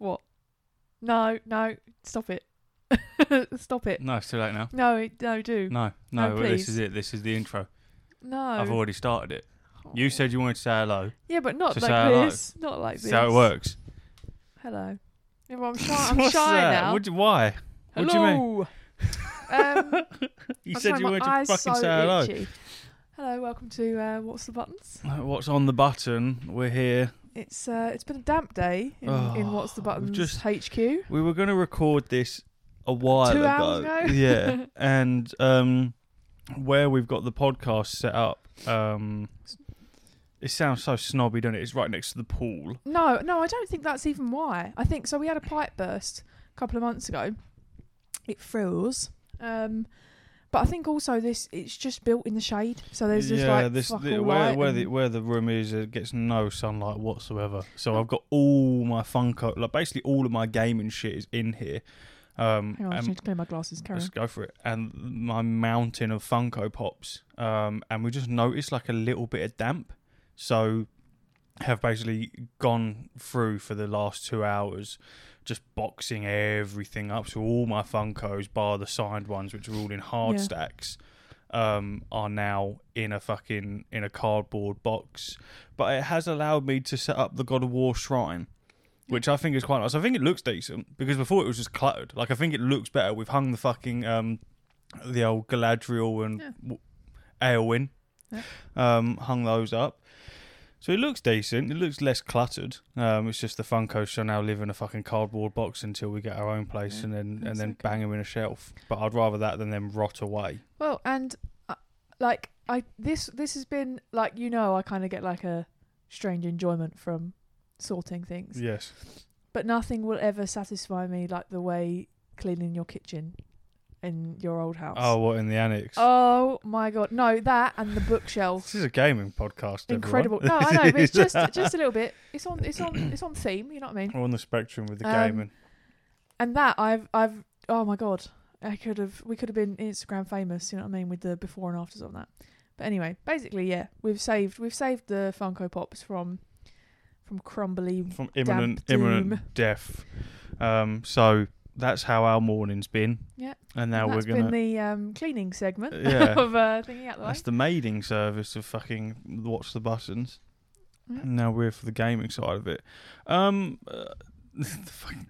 What? No, no, stop it. stop it. No, it's too late now. No, no, do. No, no, No, well, this please. is it. This is the intro. No. I've already started it. You said you wanted to say hello. Yeah, but not to like say hello. this. Not like this. How it works. Hello. Yeah, well, I'm shy. I'm What's shy that? now. What do- why? What do you mean? Hello. um, You I'm said sorry, you my wanted to eyes fucking so say hello. itchy. Hello, welcome to uh, What's the Buttons? Uh, What's on the button? We're here. It's uh, it's been a damp day in, in Oh, What's the Buttons just- HQ. We were going to record this a while Two ago. hours ago? yeah, and um, where we've got the podcast set up, um, it sounds so snobby, doesn't it? It's right next to the pool. No, no, I don't think that's even why. I think so. We had a pipe burst a couple of months ago. It froze. Um, but I think also this it's just built in the shade, so there's just yeah, like this the, where light where the where the room is, it gets no sunlight whatsoever. So I've got all my Funko, like basically all of my gaming shit is in here. Um, Hang on, I just need to clear my glasses. Carry let's on. go for it. And my mountain of Funko Pops. Um, and we just noticed like a little bit of damp. So have basically gone through for the last two hours, just boxing everything up. So all my Funkos, bar the signed ones, which are all in hard Yeah. stacks, um, are now in a fucking in a cardboard box. But it has allowed me to set up the God of War shrine. Which I think is quite nice. I think it looks decent because before it was just cluttered. Like I think it looks better. We've hung the fucking um, the old Galadriel and Yeah. w- Aelwyn, Yeah. um, hung those up. So it looks decent. It looks less cluttered. Um, it's just the Funkos shall now live in a fucking cardboard box until we get our own place, Yeah, and then and then okay. bang them in a shelf. But I'd rather that than them rot away. Well, and uh, like I this this has been like you know I kind of get like a strange enjoyment from sorting things, Yes. but nothing will ever satisfy me like the way cleaning your kitchen in your old house. Oh, what in the annex? Oh my god, no, that and the bookshelf. This is a gaming podcast. everyone. Incredible. No, I know, but it's just just a little bit. It's on it's on it's on theme. You know what I mean? We're on the spectrum with the Um, gaming. And that I've I've oh my god, I could have we could have been Instagram famous. You know what I mean with the before and afters on that. But anyway, basically, yeah, we've saved we've saved the Funko Pops from from crumbly. from imminent imminent doom. death. Um, so that's how our morning's been. Yeah. And now and we're gonna. That's been the um, cleaning segment Yeah. of uh, thinking out the way. that's the maiding service of fucking watch the buttons. And now we're for the gaming side of it. Um, uh,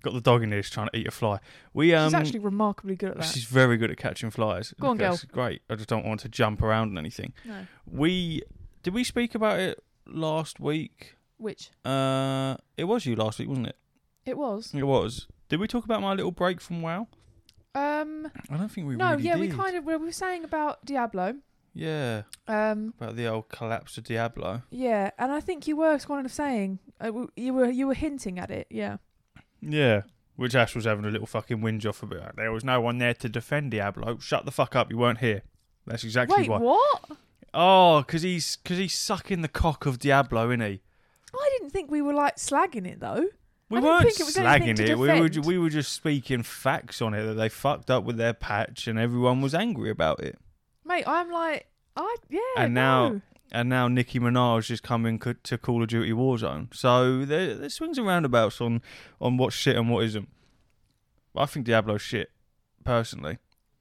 got the dog in here just trying to eat a fly. We um. She's actually remarkably good at that. She's very good at catching flies. Go on, girl. Great. I just don't want to jump around and anything. No. We did we speak about it last week? Which Uh, it was you last week, wasn't it? it was. It was. Did we talk about my little break from WoW? Um. I don't think we no, really yeah, did. we kind of we were saying about Diablo. Yeah, Um. about the old collapse of Diablo. Yeah, and I think you were kind of saying uh, you were you were hinting at it. Yeah. Yeah, which Ash was having a little fucking whinge off about. There was no one there to defend Diablo. Shut the fuck up, you weren't here. That's exactly Wait, why. what? Oh, because he's because he's sucking the cock of Diablo, isn't he? I didn't think we were like slagging it though. We I weren't think it was slagging it. We were we were just speaking facts on it that they fucked up with their patch and everyone was angry about it. Mate, I'm like, I yeah. And now- no. and now Nicki Minaj is coming co- to Call of Duty Warzone. So there, there swings and roundabouts on on what's shit and what isn't. I think Diablo's shit, personally.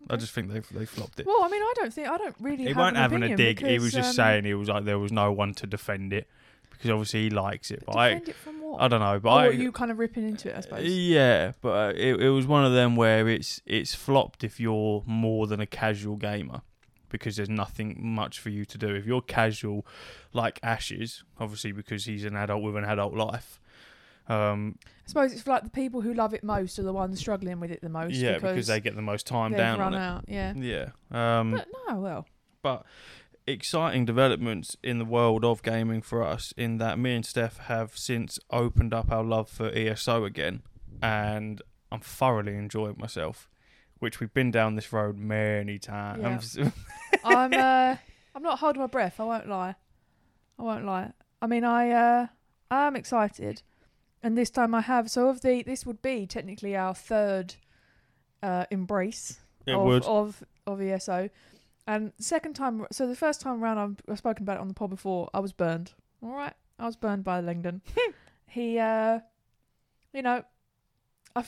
I just think they they flopped it. Well, I mean, I don't think I don't really. he weren't having a dig. he was just um, saying he was like there was no one to defend it because obviously he likes it. But I Defend it from what? I don't know. But or I were you kind of ripping into it, I suppose. yeah, but uh, it it was one of them where it's it's flopped if you're more than a casual gamer. Because there's nothing much for you to do. If you're casual, like Ashes, obviously because he's an adult with an adult life, um, I suppose it's like the people who love it most are the ones struggling with it the most. yeah, because, because they get the most time down run on it. out. Yeah. Yeah. Um, but no, well, but exciting developments in the world of gaming for us in that me and Steph have since opened up our love for ESO again and I'm thoroughly enjoying myself which we've been down this road many times I'm uh, I'm not holding my breath. I won't lie. I won't lie. I mean, I uh, I am excited, and this time I have. So of the this would be technically our third uh, embrace it of, would of of ESO, and second time. So the first time around, I've, I've spoken about it on the pod before. I was burned. All right, I was burned by Langdon. he, uh, you know,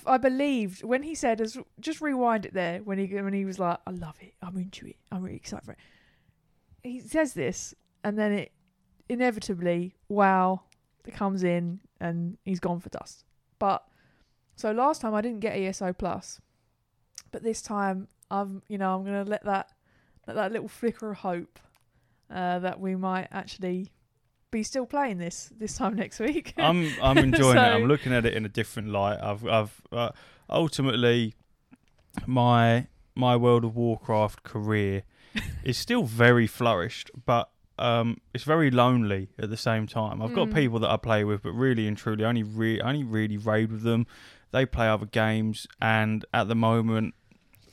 I believed when he said, as just rewind it there when he when he was like, "I love it, I'm into it, I'm really excited for it." He says this, and then it inevitably, wow, it comes in, and he's gone for dust. But so last time I didn't get ESO plus, but this time I'm, you know, I'm gonna let that let that little flicker of hope uh, that we might actually be still playing this this time next week. I'm I'm enjoying it. I'm looking at it in a different light. I've I've uh, ultimately my my World of Warcraft career is still very flourished, but um, it's very lonely at the same time. I've got Mm. people that I play with, but really and truly, only re- only really raid with them. They play other games, and at the moment,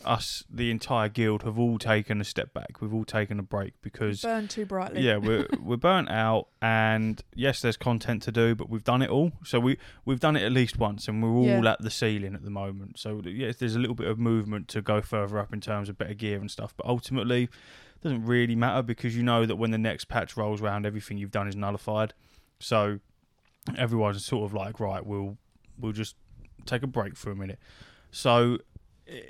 us the entire guild have all taken a step back. We've all taken a break because burned too brightly. yeah, we're we're burnt out, and yes, there's content to do, but we've done it all. So we we've done it at least once, and we're all Yeah. at the ceiling at the moment. So yes, there's a little bit of movement to go further up in terms of better gear and stuff, but ultimately, it doesn't really matter because you know that when the next patch rolls around, everything you've done is nullified. So everyone's sort of like, right, we'll we'll just take a break for a minute. So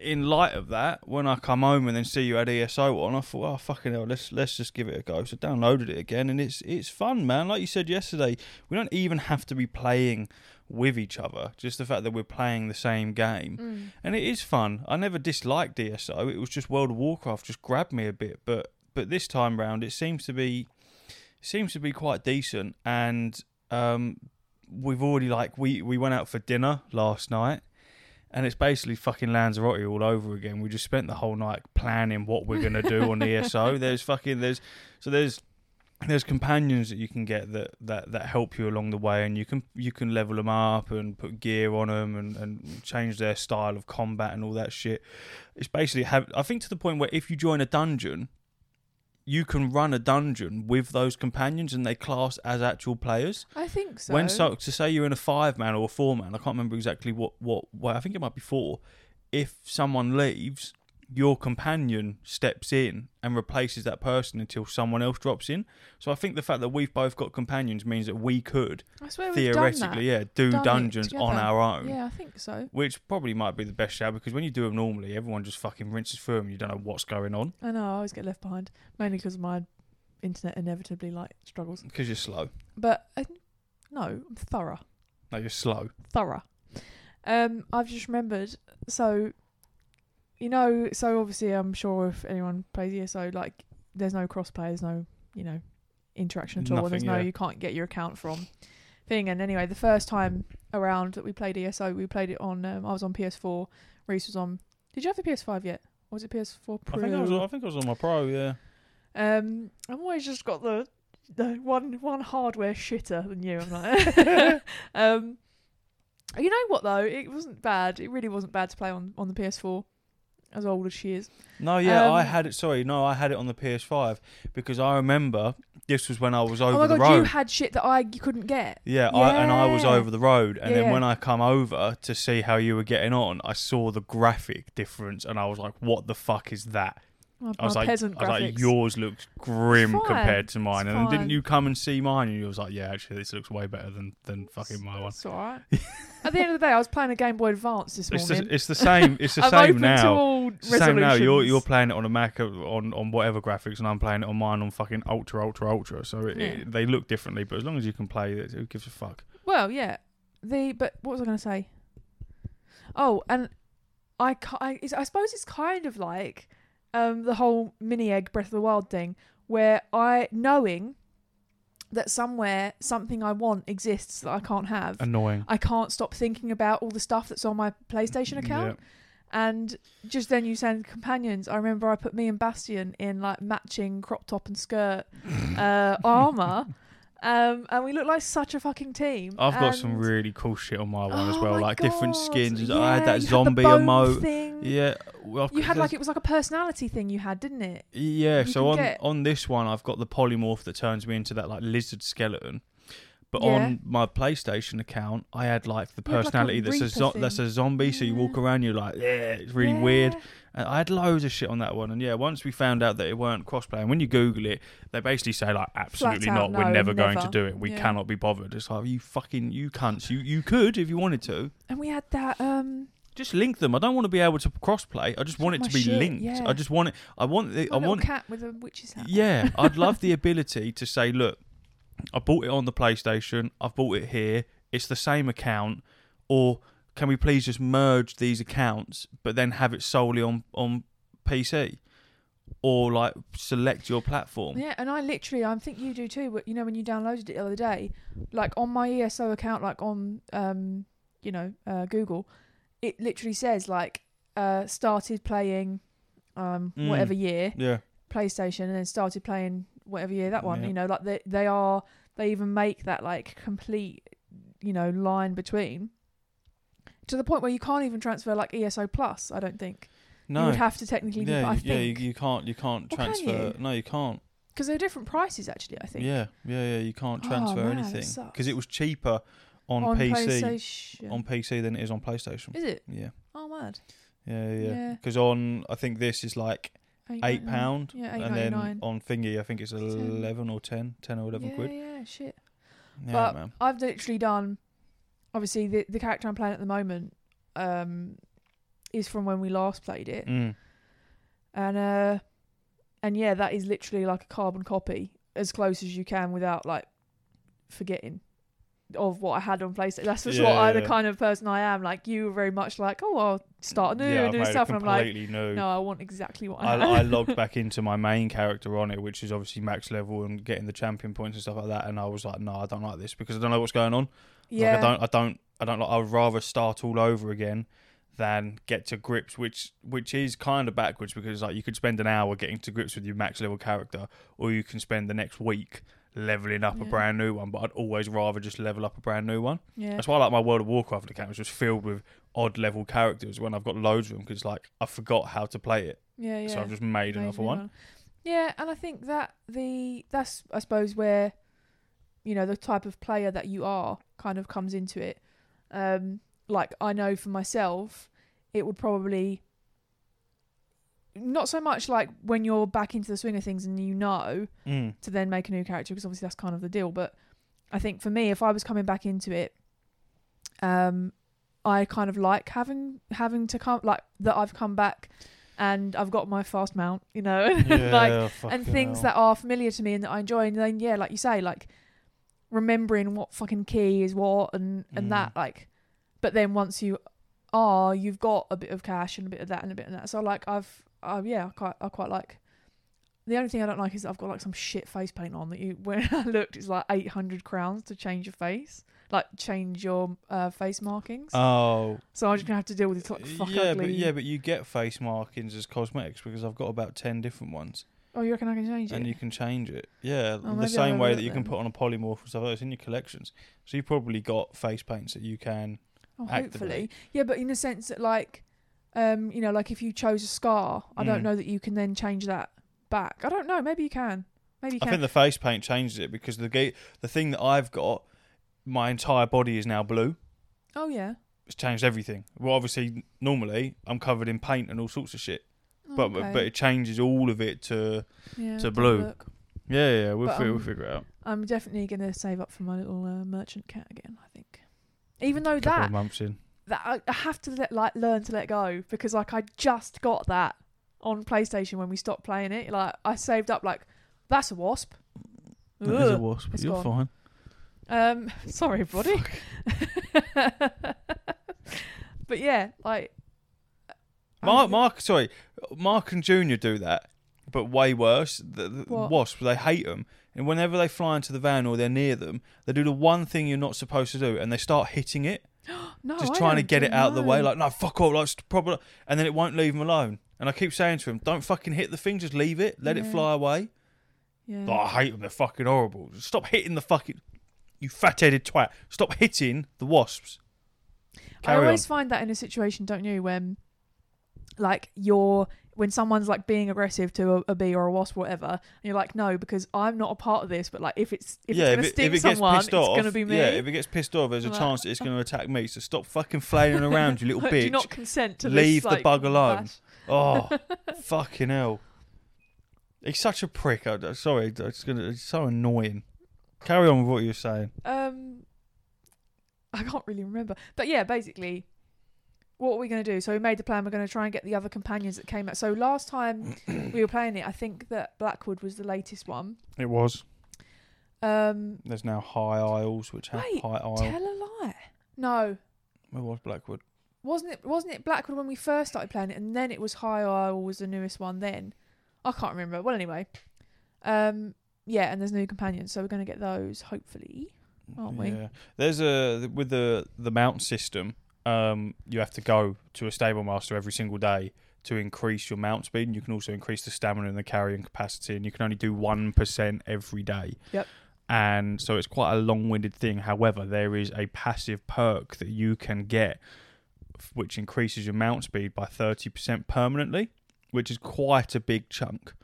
in light of that, when I come home and then see you had ESO on, I thought, oh fucking hell, let's let's just give it a go. So downloaded it again, and it's it's fun, man. Like you said yesterday, we don't even have to be playing with each other. Just the fact that we're playing the same game, Mm. and it is fun. I never disliked ESO. It was just World of Warcraft just grabbed me a bit, but but this time round, it seems to be seems to be quite decent, and um, we've already like we we went out for dinner last night. And it's basically fucking Lanzarote all over again. We just spent the whole night planning what we're gonna do on ESO. There's fucking there's so there's there's companions that you can get that, that, that help you along the way, and you can you can level them up and put gear on them and, and change their style of combat and all that shit. It's basically have I think to the point where if you join a dungeon, you can run a dungeon with those companions and they class as actual players. I think so. When so to say you're in a five man or a four man, I can't remember exactly what what. Well, I think it might be four. If someone leaves, your companion steps in and replaces that person until someone else drops in. So I think the fact that we've both got companions means that we could I swear we've theoretically, yeah, do Done dungeons on our own. Yeah, I think so. Which probably might be the best shout because when you do them normally, everyone just fucking rinses through them. And You don't know what's going on I know. I always get left behind, mainly because my internet inevitably like struggles. because you're slow. But uh, no, I'm thorough. No, you're slow. thorough. Um, I've just remembered. So, you know, so obviously, I'm sure if anyone plays ESO, like, there's no crossplay, there's no, you know, interaction at all. There's no, yeah. you can't get your account from thing. And anyway, the first time around that we played ESO, we played it on. Um, I was on PS4. Reese was on. Did you have the PS5 yet? Or was it PS4 Pro? I think I was. I think I was on my pro. Yeah. Um, I've always just got the the one one hardware shitter than you. I'm like, um, you know what though? It wasn't bad. It really wasn't bad to play on on the PS4. As old as she is. No, yeah, I Um, had it. Sorry, no, I had it on the PS5 because I remember this was when I was over oh my the god, road. you had shit that I couldn't get. yeah, I, and I was Yeah. over the road, and then Yeah. when I come over to see how you were getting on, I saw the graphic difference, and I was like, "What the fuck is that?" My, I was like, peasant I was graphics. like, "Yours looks grim Fine, compared to mine." it's And then didn't you come and see mine? And you was like, "Yeah, actually, this looks way better than than fucking my one." It's alright. At the end of the day, I was playing a Game Boy Advance this It's morning. the, it's the same. It's the I'm same open now. to all It's the same now. You're you're playing it on a Mac uh, on on whatever graphics, and I'm playing it on mine on fucking ultra ultra ultra. So it, Yeah. it, they look differently, but as long as you can play it, who gives a fuck? Well, yeah. The but what was I going to say? Oh, and I, I it's- I suppose it's kind of like um the whole mini egg Breath of the Wild thing, where I knowing that somewhere something I want exists that I can't have. Annoying. I can't stop thinking about all the stuff that's on my PlayStation account. And just then you send companions. I remember I put me and Bastian in like matching crop top and skirt uh, armor. Um, and we look like such a fucking team. I've got some really cool shit on my one as Oh well, my like different God, skins. Yeah, I had that you the zombie bone emote. Thing. Yeah, well, You had like it was like a personality thing you had, didn't it? Yeah, You so can on get- on this one, I've got the polymorph that turns me into that like lizard skeleton. But Yeah. on my PlayStation account, I had like the You had, like, a personality that's a Reaper zo- that's thing. a zombie. So you walk around, you're like, yeah, it's really Yeah. And I had loads of shit on that one, and yeah, once we found out that it weren't crossplay, and when you Google it, they basically say like, absolutely out, not, we're no, never, going to do it. We Yeah. cannot be bothered. It's like you fucking you cunts. You you could if you wanted to. And we had that. Um, Just link them. I don't want to be able to crossplay. I just want it to be shit, linked. yeah. I just want it. I want. The, my I want. cat with a witch's hat. Yeah, I'd love the ability to say, look, I bought it on the PlayStation. I've bought it here. It's the same account, or can we please just merge these accounts, but then have it solely on on PC, or like select your platform? Yeah, and I literally, I think you do too. But you know, when you downloaded it the other day, like on my ESO account, like on, um, you know, uh, Google, it literally says like, uh, started playing, um, Mm. whatever year Yeah, PlayStation, and then started playing whatever year that one. Yeah. You know, like they they are they even make that like complete, you know, line between. To the point where you can't even transfer like ESO Plus. I don't think no, you would have to technically. yeah, but I yeah, you, you can't, you can't Or can transfer. you? No, you can't. because they're different prices actually. I think Yeah, yeah, yeah, you can't Oh, transfer man, anything because it was cheaper on, on PC on PC than it is on PlayStation. Is it? Yeah, Oh, mad. yeah, yeah. Yeah. Because on, I think this is like eight pound. Yeah, eight and then on Thingy, I think it's Ten. eleven or 10, 10 or eleven yeah, quid. yeah, shit. Yeah, but man. I've literally done. Obviously, the the character I'm playing at the moment um, is from when we last played it, Mm. and uh, and yeah, that is literally like a carbon copy, as close as you can without like forgetting of what I had on PlayStation. That's just what Yeah, I, the kind of person I am. Like you were very much like, oh, I'll start new yeah, and do stuff, and I'm like, new. no, I want exactly what I, I. I logged back into my main character on it, which is obviously max level and getting the champion points and stuff like that. And I was like, no, I don't like this because I don't know what's going on. Yeah, Like, I don't, I don't, I don't like. I would rather start all over again than get to grips, which which is kind of backwards because like you could spend an hour getting to grips with your max level character, or you can spend the next week leveling up a brand new one. But I'd always rather just level up a brand new one. yeah. That's why I like my World of Warcraft account. It's just filled with odd level characters when I've got loads of them because like I forgot how to play it, Yeah, yeah. so I've just made Made another new one. Yeah, and I think that the that's I suppose where you know the type of player that you are kind of comes into it. Um, like I know for myself, it would probably not so much like when you're back into the swing of things and you know Mm. to then make a new character because obviously that's kind of the deal. But I think for me, if I was coming back into it, um, I kind of like having having to come like that I've come back and I've got my fast mount, you know, Yeah, like and things hell. that are familiar to me and that I enjoy. And then yeah, like you say, like remembering what fucking key is what and and Mm. that like. But then once you are, you've got a bit of cash and a bit of that and a bit of that. So like I've, uh, yeah, I quite I quite like. The only thing I don't like is I've got like some shit face paint on that you when I looked it's like eight hundred crowns to change your face, like change your uh, face markings. Oh, so I'm just gonna have to deal with this like fuck yeah, ugly. but yeah, but you get face markings as cosmetics because I've got about ten different ones, oh, you reckon I can change it? and you can change it. Yeah, Oh, maybe the I'll same have a way look that you can then. put on a polymorph and stuff. like that. It's in your collections, so you've probably got face paints that you can. Oh, activate. hopefully. Yeah, but in the sense that like, um, you know, like if you chose a scar, I don't Mm. know that you can then change that back. I don't know. Maybe you can. Maybe you I can. think the face paint changes it because the ga- the thing that I've got, my entire body is now blue. oh yeah. It's changed everything. Well, obviously, normally I'm covered in paint and all sorts of shit, but okay. but it changes all of it to yeah, to let's have a blue. yeah yeah. We'll, fi- we'll um, figure it out. I'm definitely gonna save up for my little uh, merchant cat again. I think. Even though couple that months in. that I, I have to let, like learn to let go because like I just got that on PlayStation when we stopped playing it. Like I saved up like that's a wasp. That is a wasp. You're gone. fine. Um, sorry, everybody. but yeah, like Mark, think- oh, Mark, sorry, Mark and Junior do that, but way worse. The, the What? wasps, they hate them, and whenever they fly into the van or they're near them, they do the one thing you're not supposed to do, and they start hitting it, no, just I trying to don't get it out of the way. Like, no, fuck off, like, st- proper, and then it won't leave them alone. And I keep saying to him, don't fucking hit the thing, just leave it, let it Yeah. fly away. yeah. Like, I hate them, they're fucking horrible. Stop hitting the fucking, you fat-headed twat. Stop hitting the wasps. I Carry always on. find that in a situation, don't you, when like you're when someone's like being aggressive to a, a bee or a wasp or whatever, and you're like, no, because I'm not a part of this. But like, if it's if yeah, it's gonna if it, sting if it someone, pissed off, it's gonna be me. yeah, if it gets pissed off, there's a Like- chance that it's going to attack me. So stop fucking flailing around, you little Do bitch. not consent to Leave this, the like, bug alone. Oh, fucking hell! He's such a prick. I, I- sorry, it's gonna. It's so annoying. Carry on with what you're saying. Um, I can't really remember, but yeah, basically, what are we going to do? So we made the plan. We're going to try and get the other companions that came out. So last time we were playing it, I think that Blackwood was the latest one. It was. Um, There's now High Isles, which have Wait, High Isle. tell a lie. No, Where was Blackwood? wasn't it? Wasn't it Blackwood when we first started playing it, and then it was High Isle was the newest one. Then I can't remember. Well, anyway, um, yeah, and there's new companions, so we're going to get those hopefully. Aren't we? Yeah. There's a with the the mount system. Um, you have to go to a stable master every single day to increase your mount speed, and you can also increase the stamina and the carrying capacity, and you can only do one percent every day. Yep. And so it's quite a long-winded thing. However, there is a passive perk that you can get, which increases your mount speed by thirty percent permanently, which is quite a big chunk.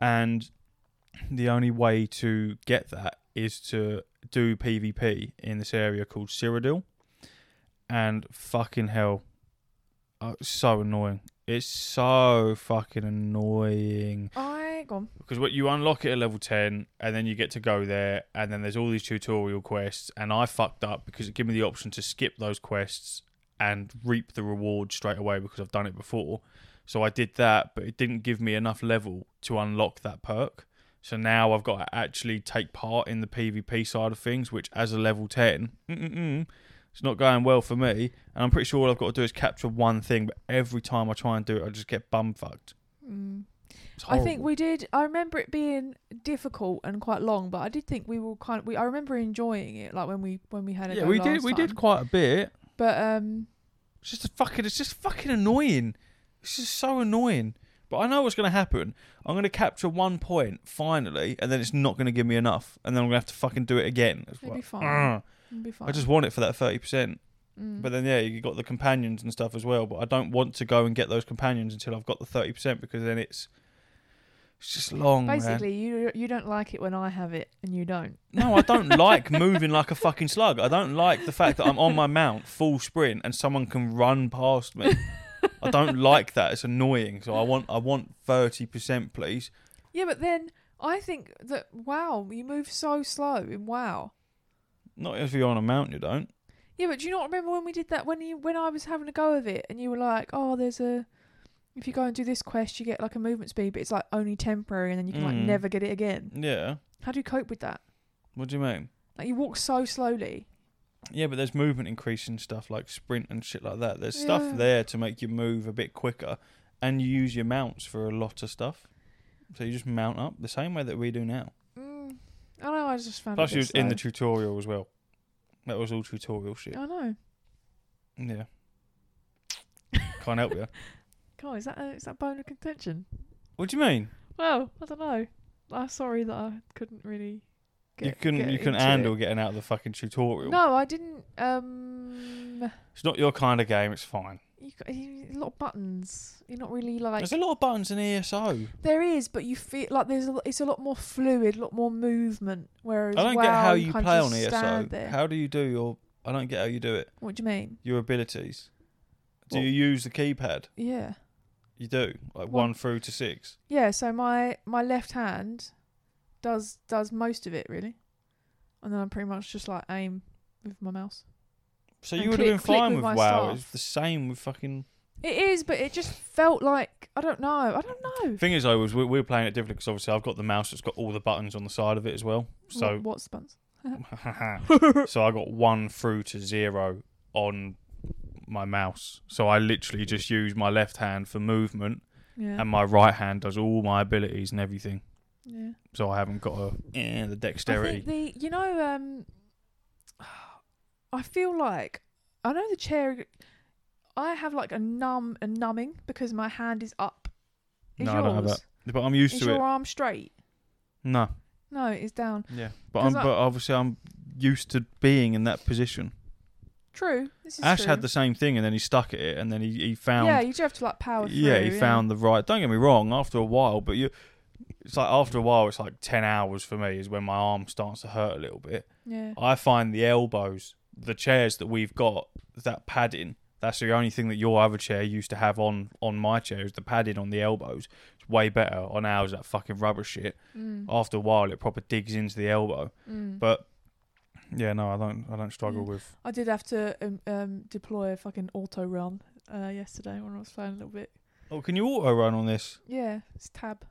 And the only way to get that is to do PvP in this area called Cyrodiil, and fucking hell, uh, it's so annoying. It's so fucking annoying I gone. because what you unlock it at level ten, and then you get to go there, and then there's all these tutorial quests, and I fucked up because it gave me the option to skip those quests and reap the reward straight away because I've done it before. So I did that, but it didn't give me enough level to unlock that perk. So now I've got to actually take part in the PvP side of things, which as a level 10, mm-mm-mm, it's not going well for me. And I'm pretty sure all I've got to do is capture one thing, but every time I try and do it, I just get bum fucked. Mm. I think we did. I remember it being difficult and quite long, but I did think we were kind of. We, I remember enjoying it, like when we when we had it. Yeah, we did. We did quite a bit. But um, It's just a fucking. It's just fucking annoying. It's just so annoying. But I know what's going to happen. I'm going to capture one point finally, and then it's not going to give me enough, and then I'm going to have to fucking do it again. It's It'll be like, fine. Fine. I just want it for that thirty percent. Mm. But then yeah, you got the companions and stuff as well. But I don't want to go and get those companions until I've got the thirty percent because then it's it's just long. man. basically, you you don't like it when I have it, and you don't. No, I don't like moving like a fucking slug. I don't like the fact that I'm on my mount full sprint and someone can run past me. I don't like that. It's annoying. So I want I want thirty percent, please. Yeah, but then I think that wow, you move so slow in WoW. Not if you're on a mount, you don't. Yeah, but do you not remember when we did that when you when I was having a go of it and you were like, oh, there's a if you go and do this quest, you get like a movement speed, but it's like only temporary, and then you can like Mm. never get it again. Yeah. How do you cope with that? What do you mean? Like you walk so slowly. Yeah, but there's movement increasing stuff like sprint and shit like that. There's stuff there to make you move a bit quicker, and you use your mounts for a lot of stuff. So you just mount up the same way that we do now. I know. I just found. Plus, it bit was in the tutorial as well. That was all tutorial shit. I know. Yeah. Can't help you. God, is that a, is that bone of contention? What do you mean? Well, I don't know. I'm sorry that I couldn't really. Get, you couldn't. You couldn't handle it. getting out of the fucking tutorial. No, I didn't. Um, It's not your kind of game. It's fine. You got a lot of buttons. You're not really like. There's a lot of buttons in ESO. There is, but you feel like there's a, it's a lot more fluid, a lot more movement. Whereas I don't WoW, get how you play on ESO. How do you do your? I don't get how you do it. what do you mean? Your abilities. Do you use the keypad? Yeah, You do, like one through to six. yeah. So my my left hand does does most of it really, and then I'm pretty much just like aim with my mouse. So you would have been fine with with WoW. staff. It's the same with fucking. It is, but it just felt like I don't know. I don't know. Thing is, though, was we, we were playing it differently because obviously I've got the mouse that's got all the buttons on the side of it as well. So What- what's the buttons? so I got one through to zero on my mouse. So I literally just use my left hand for movement, Yeah, and my right hand does all my abilities and everything. yeah. So I haven't got a eh, the I dexterity. the you know um I feel like I know the chair I have like a numb a numbing because my hand is up. Is No, I don't have that. But I'm used Is to your arm straight? No, No, it is down. yeah, but I'm I- but obviously I'm used to being in that position. True. This is Ash true. had the same thing, and then he stuck at it, and then he, he found Yeah, you do have to like power through. yeah, he found the right. Don't get me wrong. After a while, but you, it's like after a while, it's like ten hours for me is when my arm starts to hurt a little bit. Yeah. I find the elbows, the chairs that we've got, that padding. That's the only thing that your other chair used to have on on my chair is the padding on the elbows. It's way better on ours. That fucking rubber shit. Mm. After a while, it proper digs into the elbow. Mm. But yeah, no, I don't. I don't struggle Yeah. with. I did have to um, um, deploy a fucking auto run uh, yesterday when I was playing a little bit. Oh, can you auto run on this? Yeah, it's tab.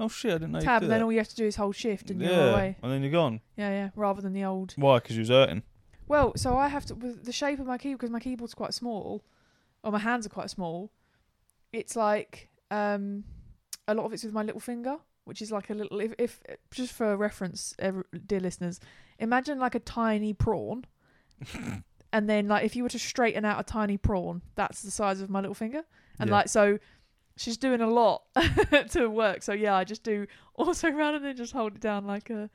Oh shit, I didn't know. tab, you and then all you have to do is hold shift and that. you're away. and then you're gone. Yeah, yeah. Rather than the old. Why? Because you was hurting. Well, so I have to with the shape of my keyboard because my keyboard's quite small, or my hands are quite small. It's like um, a lot of it's with my little finger, which is like a little. If, if just for reference, ever, dear listeners, imagine like a tiny prawn, and then like if you were to straighten out a tiny prawn, that's the size of my little finger, and Yeah. like so. She's doing a lot to work, so yeah, I just do also and then just hold it down like a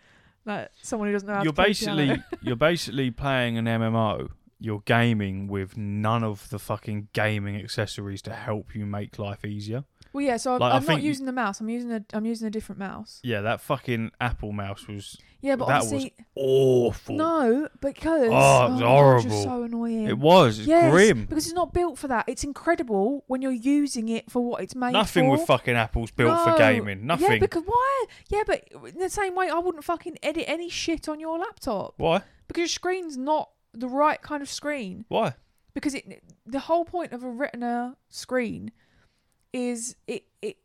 like someone who doesn't know how you're to play piano. basically you're basically playing an MMO. You're gaming with none of the fucking gaming accessories to help you make life easier. Well, yeah. So I'm, Like, I I'm not think you- using the mouse. I'm using a. I'm using a different mouse. Yeah, that fucking Apple mouse was Yeah, but That was obviously awful. no, because Oh, it was oh, God, it's horrible. just so annoying. It was. It's yes, grim. because it's not built for that. It's incredible when you're using it for what it's made Nothing for. with fucking Apple's built for No. gaming. Yeah, Nothing. because why? Yeah, but in the same way, I wouldn't fucking edit any shit on your laptop Why? because your screen's not the right kind of screen. Why? Because it, the whole point of a Retina screen is it it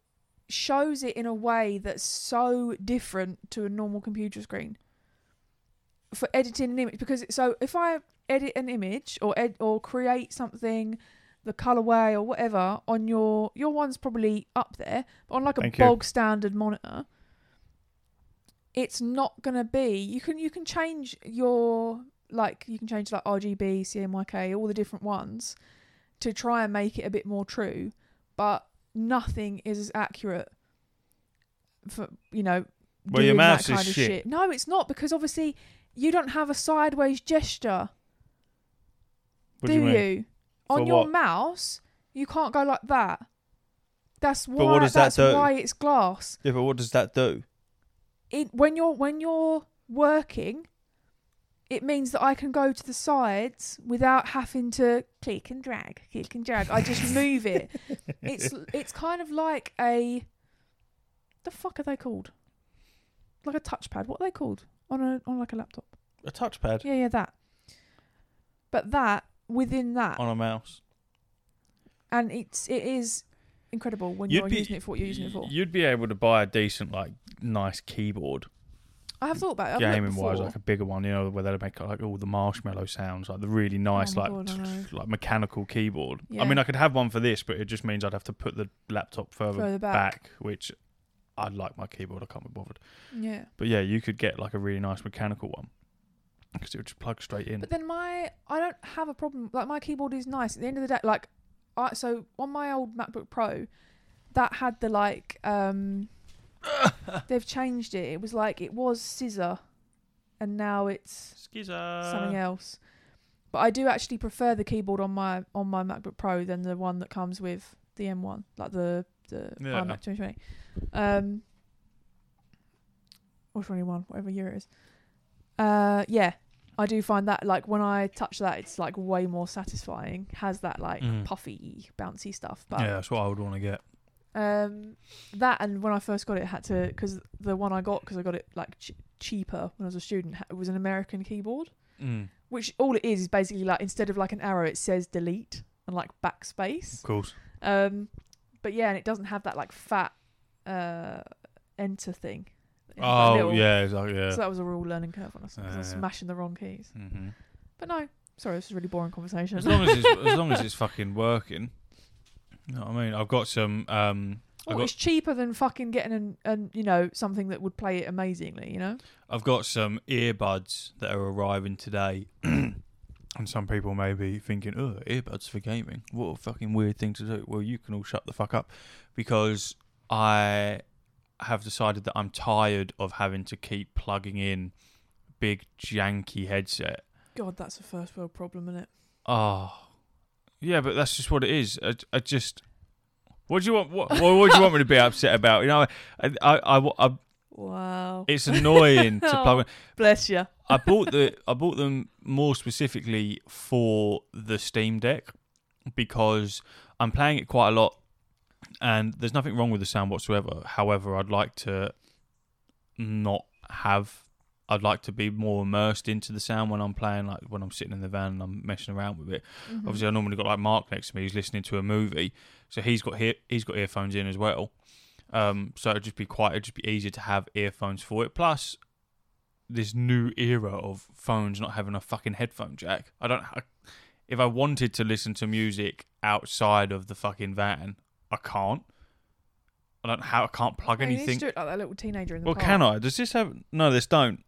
shows it in a way that's so different to a normal computer screen for editing an image. Because so if I edit an image or ed, or create something, the colorway or whatever on your your one's probably up there, but on like a Thank you. bog standard monitor. It's not gonna be. You can you can change your like you can change like RGB, CMYK, all the different ones to try and make it a bit more true, but nothing is as accurate for you know Well, your mouse that is kind of shit. shit. No, it's not because obviously you don't have a sideways gesture, What do, do you you? On For your what? mouse, you can't go like that. That's why. But what does that that's do? why it's glass. Yeah, but what does that do? It when you're when you're working, it means that I can go to the sides without having to click and drag, click and drag. I just move it. It's it's kind of like a the fuck are they called? Like a touchpad. What are they called on a on like a laptop? A touchpad Yeah, yeah, that. But that within that, on a mouse. and it's it is incredible when You'd you're be- using it for what you're using it for. You'd be able to buy a decent, like, nice keyboard, I have thought about it. Gaming wise, like a bigger one. You know, where they make like all the marshmallow sounds, like the really nice, Oh my like God, I know. like mechanical keyboard. I mean, I could have one for this, but it just means I'd have to put the laptop further, Further back. which I'd like my keyboard. I can't be bothered. Yeah. But yeah, you could get like a really nice mechanical one because it would just plug straight in. But then my I don't have a problem. Like my keyboard is nice. At the end of the day, like I so on my old MacBook Pro, that had the like um they've changed it. It was like it was scissor, and now it's Skizzer. something else. But I do actually prefer the keyboard on my on my MacBook Pro than the one that comes with the M1, like the the Yeah. iMac 2020. Um, or 21, whatever year it is. Uh, yeah, I do find that like when I touch that, it's like way more satisfying. Has that like Mhm. puffy, bouncy stuff. But Yeah, that's what I would want to get. Um, that and when I first got it, had to because the one I got because I got it like ch- cheaper when I was a student. ha- was an American keyboard Mm, which all it is is basically like instead of like an arrow, it says delete and like backspace. of course. Um, but yeah, and it doesn't have that like fat uh enter thing. Oh middle. yeah, exactly. Yeah. So that was a real learning curve on us because I was smashing the wrong keys. hmm But no, sorry, this is a really boring conversation. As long as it's as long as it's fucking working. What I mean? I've got some. Um, well, got it's cheaper than fucking getting an, an you know something that would play it amazingly. You know. I've got some earbuds that are arriving today. and some people may be thinking, oh, earbuds for gaming. What a fucking weird thing to do. Well, you can all shut the fuck up because I have decided that I'm tired of having to keep plugging in big janky headset God, that's a first world problem, isn't it? Oh, yeah, but that's just what it is. I, I just. What do you want? What, what, do you want me to be upset about? You know, I, I, I, I- Wow. it's annoying to oh, plug. Bless you. I bought the I bought them more specifically for the Steam Deck because I'm playing it quite a lot, and there's nothing wrong with the sound whatsoever. However, I'd like to not have. I'd like to be more immersed into the sound when I'm playing, like when I'm sitting in the van and I'm messing around with it. Mhm. Obviously, I normally got like Mark next to me. who's listening to a movie, so he's got he- he's got earphones in as well. Um, so it'd just be quite it'd just be easier to have earphones for it. Plus, this new era of phones not having a fucking headphone jack. I don't. I, if I wanted to listen to music outside of the fucking van, I can't. I don't know how I can't plug No, you need anything. to do it like that little teenager in the Well, park. can I? Does this have? No, this don't.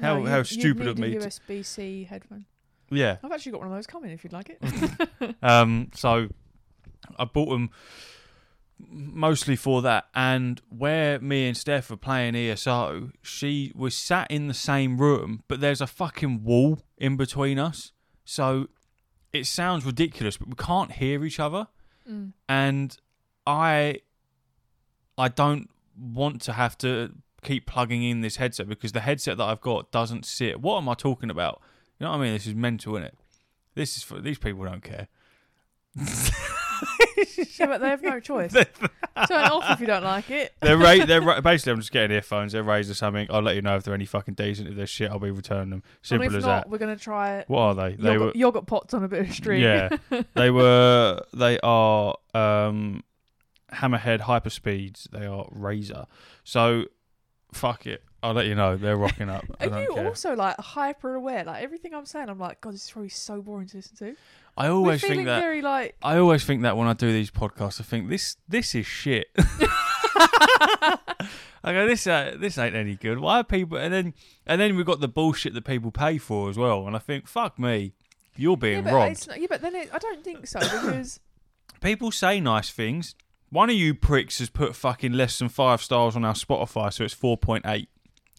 How No, how you- you'd stupid of me. a USB-C headphone. yeah. I've actually got one of those coming if you'd like it. Um, so I bought them mostly for that. And where me and Steph were playing ESO, she was sat in the same room, but there's a fucking wall in between us. So it sounds ridiculous, but we can't hear each other. Mm. And I, I don't want to have to keep plugging in this headset because the headset that I've got doesn't sit. What am I talking about? You know what I mean? This is mental, isn't it? This is for these people don't care. Yeah, but they have no choice. Turn it off if you don't like it. They're ra- they're ra- basically. I'm just getting earphones. They're raised or something. I'll let you know if they're any fucking decent. If they're shit, I'll be returning them. Simple if as not, that. we're gonna try It. What are they? They yogurt, were. yogurt pots on a bit of string. Yeah, they were. They are um, Hammerhead Hyperspeeds. They are Razer. So, fuck it. I'll let you know. They're rocking up. I Are don't you care. also like hyper aware? Like everything I'm saying, I'm like, God, this is probably so boring to listen to. I We're always feeling think that. very like I always think that when I do these podcasts, I think this this is shit. I go, this uh, this ain't any good. Why are people? And then and then we've got the bullshit that people pay for as well. And I think, fuck me, you're yeah, being but robbed. it's not, yeah, but then it, I don't think so because People say nice things. One of you pricks has put fucking less than five stars on our Spotify, so it's four point eight.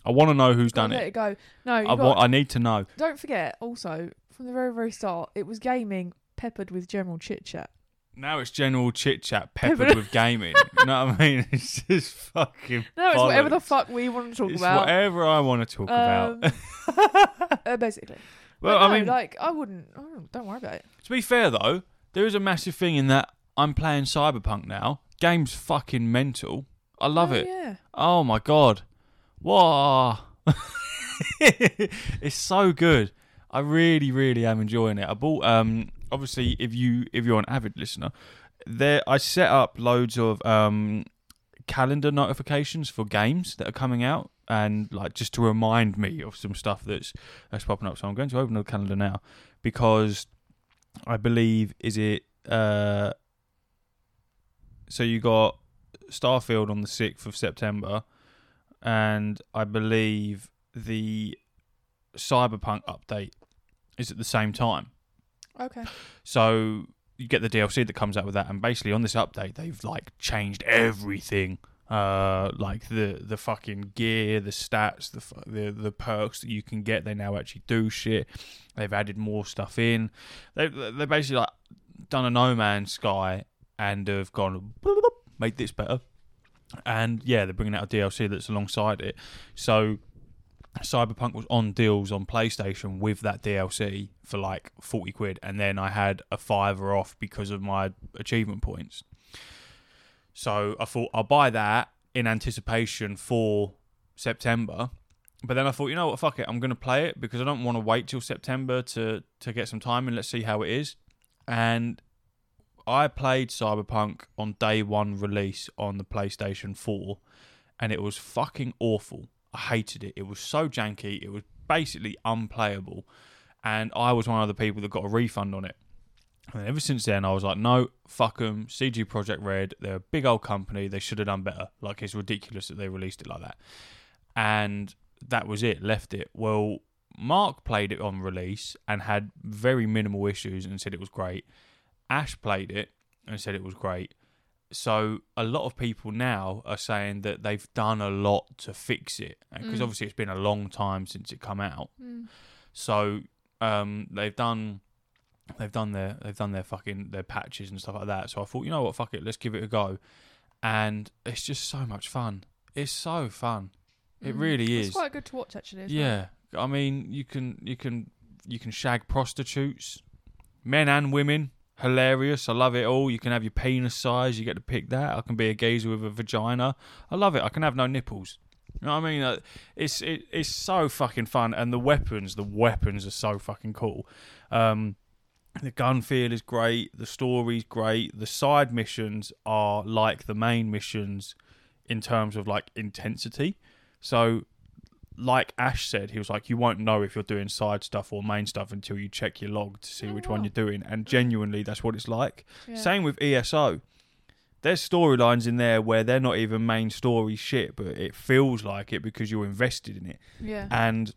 I want to know who's done let it. it go. No, I got, want. I need to know. don't forget also from the very very start, it was gaming peppered with general chit chat. Now it's general chit chat peppered with gaming. you know what I mean? It's just fucking. No, it's whatever the fuck we want to talk It's about. whatever I want to talk about. Um, uh, basically. Well, But I mean, like I wouldn't. Oh, don't worry about it. to be fair though, there is a massive thing in that I'm playing Cyberpunk now. Game's fucking mental. I love Oh, it. Yeah. Oh my god. Wow. it's so good. I really, really am enjoying it. I bought um obviously if you if you're an avid listener, there I set up loads of um calendar notifications for games that are coming out and like just to remind me of some stuff that's that's popping up. So I'm going to open the calendar now because I believe is it uh so you got Starfield on the 6th of September and I believe the Cyberpunk update is at the same time. Okay. So you get the DLC that comes out with that, and basically on this update, they've like changed everything. Uh, like the the fucking gear, the stats, the the the perks that you can get. They now actually do shit. They've added more stuff in. They they basically like done a No Man's Sky and have gone made this better. And yeah, they're bringing out a DLC that's alongside it. So Cyberpunk was on deals on PlayStation with that DLC for like 40 quid, and then I had a fiver off because of my achievement points. So I thought I'll buy that in anticipation for September. But then I thought, you know what, fuck it, I'm going to play it because I don't want to wait till September to, to get some time and let's see how it is. And I played Cyberpunk on day one release on the PlayStation 4, and it was fucking awful. I hated it. It was so janky. It was basically unplayable. And I was one of the people that got a refund on it. And ever since then, I was like, no, fuck them. CD Projekt Red, they're a big old company. They should have done better. Like, it's ridiculous that they released it like that. And that was it, left it. Well, Mark played it on release and had very minimal issues and said it was great. Ash played it and said it was great. So a lot of people now are saying that they've done a lot to fix it because Mm. obviously it's been a long time since it come out. Mm. So Um, they've done, they've done their, they've done their fucking their patches and stuff like that. So I thought, you know what, fuck it, let's give it a go. And it's just so much fun. It's so fun. It Mm. really is. It's quite good to watch actually. Yeah, I mean, you can you can you can shag prostitutes, men and women. Hilarious. I love it all. You can have your penis size. You get to pick that. I can be a geezer with a vagina. I love it. I can have no nipples. You know what I mean? Uh, It's it, it's so fucking fun, and the weapons, the weapons are so fucking cool. Um, the gun feel is great. The story's great. The side missions are like the main missions in terms of like intensity. So like Ash said, he was like, you won't know if you're doing side stuff or main stuff until you check your log to see Oh, which one oh. you're doing. And genuinely, that's what it's like. Yeah. Same with ESO. There's storylines in there where they're not even main story shit, but it feels like it because you're invested in it. Yeah. And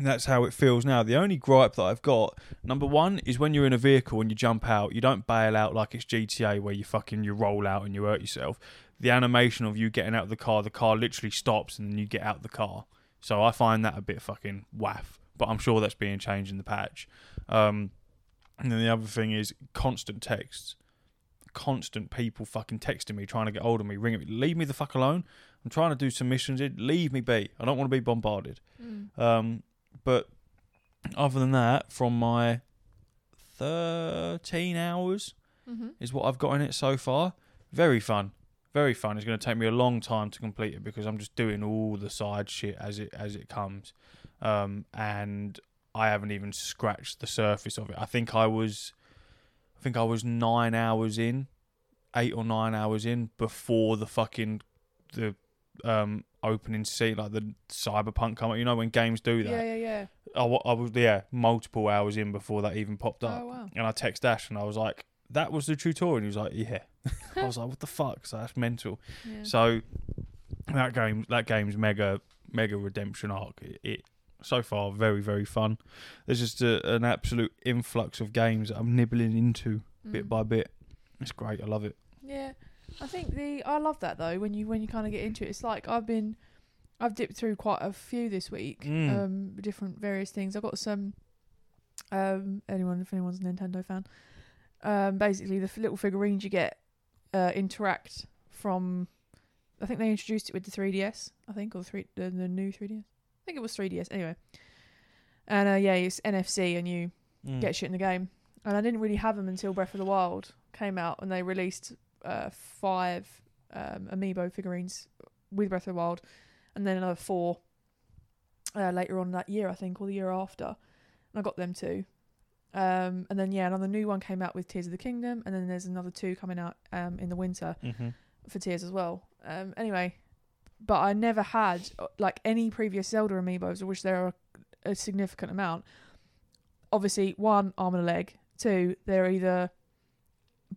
that's how it feels now. The only gripe that I've got, number one, is when you're in a vehicle and you jump out, you don't bail out like it's GTA where you fucking you roll out and you hurt yourself. The animation of you getting out of the car, the car literally stops and then you get out of the car. So I find that a bit fucking waff. But I'm sure that's being changed in the patch. Um, and then the other thing is constant texts. Constant people fucking texting me, trying to get hold of me, ringing me. Leave me the fuck alone. I'm trying to do some missions. Leave me be. I don't want to be bombarded. Mm. Um, but other than that, from my 13 hours Mhm. is what I've got in it so far. Very fun. Very fun. It's going to take me a long time to complete it because I'm just doing all the side shit as it as it comes. Um, and I haven't even scratched the surface of it. I think I was I think I was 9 hours in, 8 or 9 hours in before the fucking the um opening scene like the cyberpunk come up. You know when games do that. Yeah, yeah, yeah. I, I was yeah multiple hours in before that even popped up, Oh wow. and I text Dash and I was like, "That was the tutorial." And he was like, "Yeah." I was like, "What the fuck?" So that's mental. Yeah. So that game, that game's mega mega redemption arc. It, it so far very very fun. There's just a, an absolute influx of games that I'm nibbling into bit Mm. by bit. It's great. I love it. Yeah, I think the I love that though when you when you kind of get into it. It's like I've been, I've dipped through quite a few this week. Mm. Um, different various things. I've got some. Um, anyone if anyone's a Nintendo fan, um, basically the f- little figurines you get, uh, interact from. I think they introduced it with the 3DS. I think or the three the, the new 3DS. I think it was 3DS anyway. And uh, yeah, it's NFC and you Mm. get shit in the game. And I didn't really have them until Breath of the Wild came out and they released uh, five um, amiibo figurines with Breath of the Wild and then another four uh, later on that year, I think, or the year after. And I got them too. Um, and then, yeah, another new one came out with Tears of the Kingdom. And then there's another two coming out um, in the winter Mhm. for Tears as well. Um, anyway, but I never had uh, like any previous Zelda amiibos, which there are a significant amount. Obviously, one arm and a leg. Two, they're either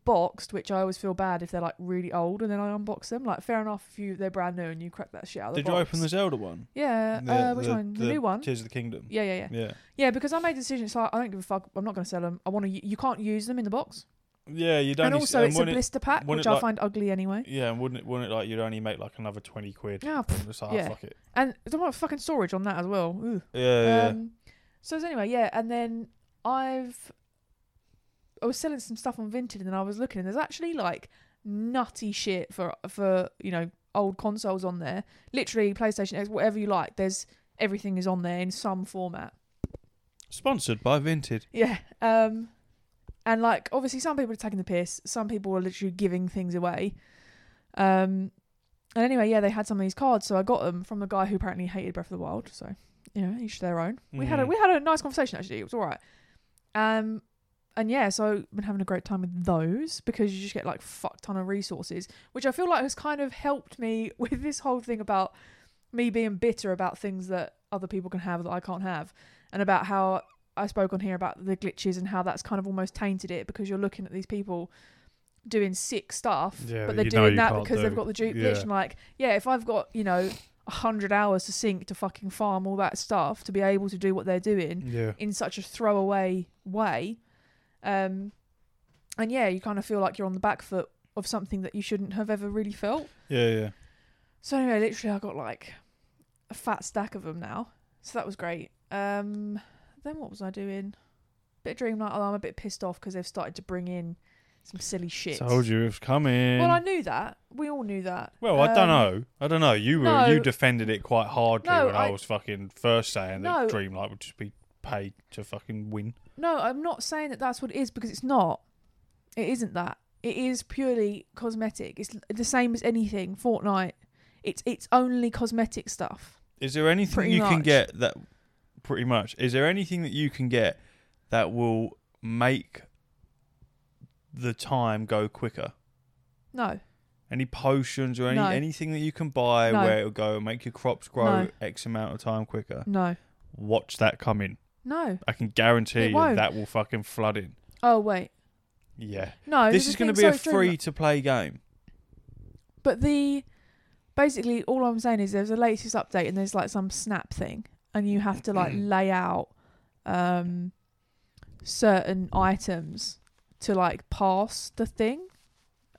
boxed, which I always feel bad if they're like really old, and then I unbox them. Like, fair enough if you they're brand new and you crack that shit out of Did the you box. open the Zelda one? Yeah, The- uh, which the- one? The, new one. Tears of the Kingdom. Yeah, yeah, yeah, Yeah. yeah. Because I made a decision. It's like I don't give a fuck. I'm not going to sell them. I want to. You can't use them in the box. Yeah, you don't. and also, it's a wouldn't it- blister pack, which I like- find ugly anyway. Yeah, and wouldn't it, wouldn't it like you'd only make like another twenty quid? Yeah, And it's like, oh, yeah. fuck it. And there's a lot of fucking storage on that as well. Ooh. Yeah, yeah. Um, so anyway, yeah, and then I've I was selling some stuff on Vinted, and then I was looking, and there's actually like nutty shit for for you know old consoles on there. Literally, PlayStation X, whatever you like. There's everything is on there in some format. Sponsored by Vinted. Yeah. Um, and like obviously, some people are taking the piss. Some people are literally giving things away. Um, and anyway, yeah, they had some of these cards, so I got them from a guy who apparently hated Breath of the Wild. So you know, each their own. We had a Mhm. we had a nice conversation actually. It was all right. Um, and yeah, so I've been having a great time with those because you just get like fuck ton of resources, which I feel like has kind of helped me with this whole thing about me being bitter about things that other people can have that I can't have, and about how I spoke on here about the glitches and how that's kind of almost tainted it because you're looking at these people doing sick stuff, Yeah, but they're doing that because do. they've got the dupe Yeah. glitch. And like, yeah, if I've got you know a hundred hours to sink to fucking farm all that stuff to be able to do what they're doing Yeah. in such a throwaway way, um, and yeah, you kind of feel like you're on the back foot of something that you shouldn't have ever really felt. Yeah, yeah. So anyway, literally, I got like a fat stack of them now, so that was great. Um, then what was I doing? Bit of Dreamlight. I'm a bit pissed off because they've started to bring in some silly shit. Told you it was coming. Well, I knew that. We all knew that. Well, I don't Um, know. I don't know. You were no. you defended it quite hardly No, when I, I- was fucking first saying No. that Dreamlight would just be paid to fucking win. No, I'm not saying that that's what it is because it's not. It isn't that. It is purely cosmetic. It's the same as anything. Fortnite. It's it's only cosmetic stuff. Is there anything Pretty you can much. get that pretty much? Is there anything that you can get that will make the time go quicker? No. Any potions or any No. anything that you can buy No. where it'll go and make your crops grow No. X amount of time quicker? No. Watch that come in. No. I can guarantee It you won't. that will fucking flood in. Oh wait. Yeah. No. this is going to be a free to play game. But the basically all I'm saying is there's a latest update and there's like some snap thing and you have to like lay out um certain items to like pass the thing.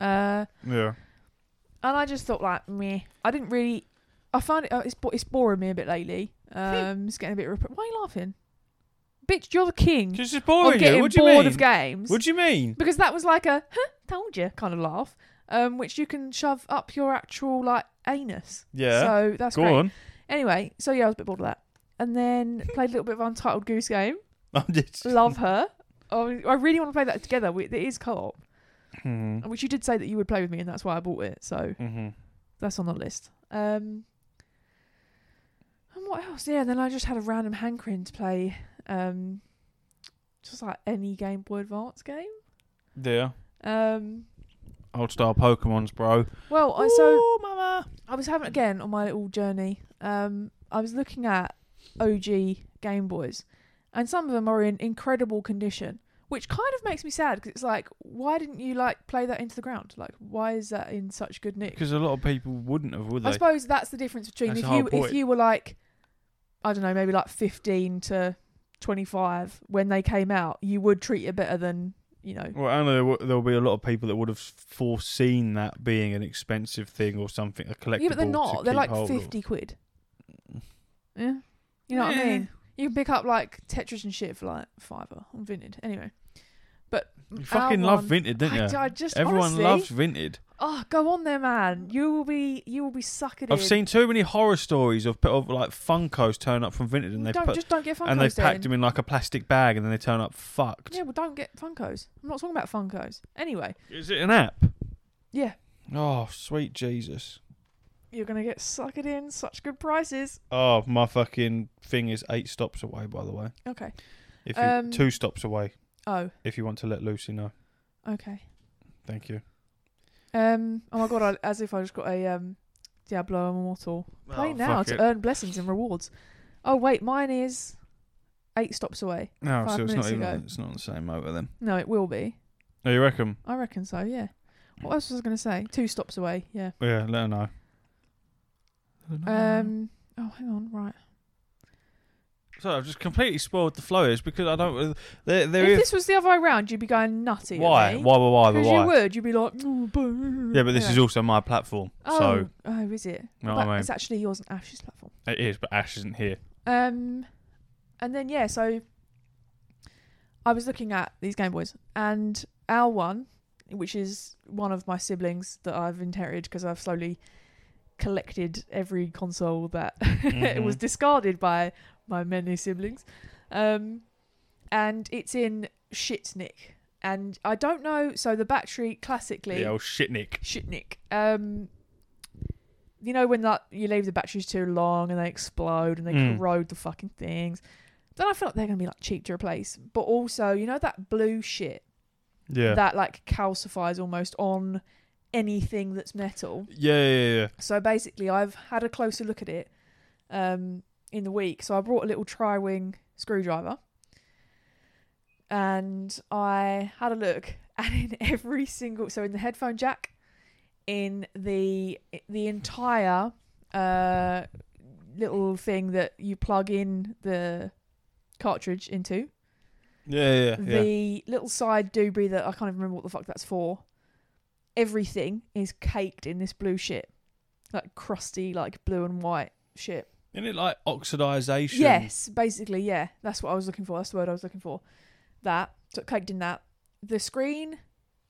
Uh Yeah. and I just thought like meh. I didn't really I found it uh, it's bo- it's boring me a bit lately. Um it's getting a bit rep- Why are you laughing? Bitch, you're the king Just of boring getting What do you bored mean? of games. What do you mean? because that was like a huh, told you kind of laugh. Um which you can shove up your actual like anus. Yeah. So that's Go great. on. Anyway, so yeah, I was a bit bored of that. And then played a little bit of Untitled Goose Game. I'm just. Love her. Oh, I really want to play that together. We, it is co-op, hmm which you did say that you would play with me, and that's why I bought it. So hmm that's on the list. Um, and what else? Yeah, then I just had a random hankering to play, um, just like any Game Boy Advance game. Yeah. Um, Old style Pokemon's, bro. well, I so Ooh, mama. I was having again on my little journey. Um, I was looking at OG Game Boys, and some of them are in incredible condition, which kind of makes me sad because it's like, why didn't you like play that into the ground? Like, why is that in such good nick? Because a lot of people wouldn't have, would I suppose that's the difference between That's if whole you if you were like, I don't know, maybe like fifteen to twenty five when they came out, you would treat it better than you know. Well, and there w- there'll be a lot of people that would have foreseen that being an expensive thing or something, a collectible. Yeah, but they're not. They're like hold of. fifty quid. Mm. Yeah, you know what I mean. You can pick up like Tetris and shit for like fiver on Vinted. Anyway, but You fucking love Vinted, don't you? I, I just Everyone honestly, loves Vinted. Oh, go on there, man. You will be you will be suckered I've in. seen too many horror stories of, of like Funkos turn up from Vinted and they don't put just don't get Funkos and they've then. packed them in like a plastic bag and then they turn up fucked. Yeah, well, don't get Funkos. I'm not talking about Funkos. Anyway, Is it an app? yeah, Oh, sweet Jesus. you're gonna get suckered in such good prices. Oh, my fucking thing is eight stops away, by the way. Okay. If you, Um, two stops away, Oh, if you want to let Lucy know. okay. Thank you. Um. Oh my god! I, as if I just got a um, Diablo Immortal. Play Oh, now fuck to it. earn blessings and rewards. Oh wait, mine is eight stops away. No, five so it's not minutes even. ago. It's not on the same motor then. No, it will be. Oh, you reckon? I reckon so. Yeah. What else was I going to say? Two stops away. Yeah. Yeah, let her know. Um. Oh, hang on. Right. So I've just completely spoiled the flow. It's because I don't. There, there if is. this was the other way around, you'd be going nutty. Why? Why? Why? Why? Because Why? you would. You'd be like. "Oh. Yeah, but this is also my platform, Oh. so Oh, is it? You know But what I mean? It's actually yours and Ash's platform. it is. But Ash isn't here. Um, and then yeah, so I was looking at these Game Boys, and our one, which is one of my siblings that I've inherited because I've slowly collected every console that it was discarded by my many siblings, um, and it's in shit nick. And I don't know. So the battery classically The old shitnik. shitnik. Um, you know when that you leave the batteries too long and they explode and they Mm. corrode the fucking things. Then I feel like they're gonna be like cheap to replace. But also, you know that blue shit Yeah. that like calcifies almost on anything that's metal. yeah, yeah, yeah. So basically, I've had a closer look at it um, in the week. So I brought a little tri-wing screwdriver, and I had a look, and in every single, so in the headphone jack, in the the entire uh, little thing that you plug in the cartridge into, Yeah, yeah, yeah. the little side doobie that I can't even remember what the fuck that's for. Everything is caked in this blue shit, like crusty, like blue and white shit. Isn't it like oxidization? Yes, basically, yeah. That's what I was looking for. That's the word I was looking for. That. So caked in that. The screen,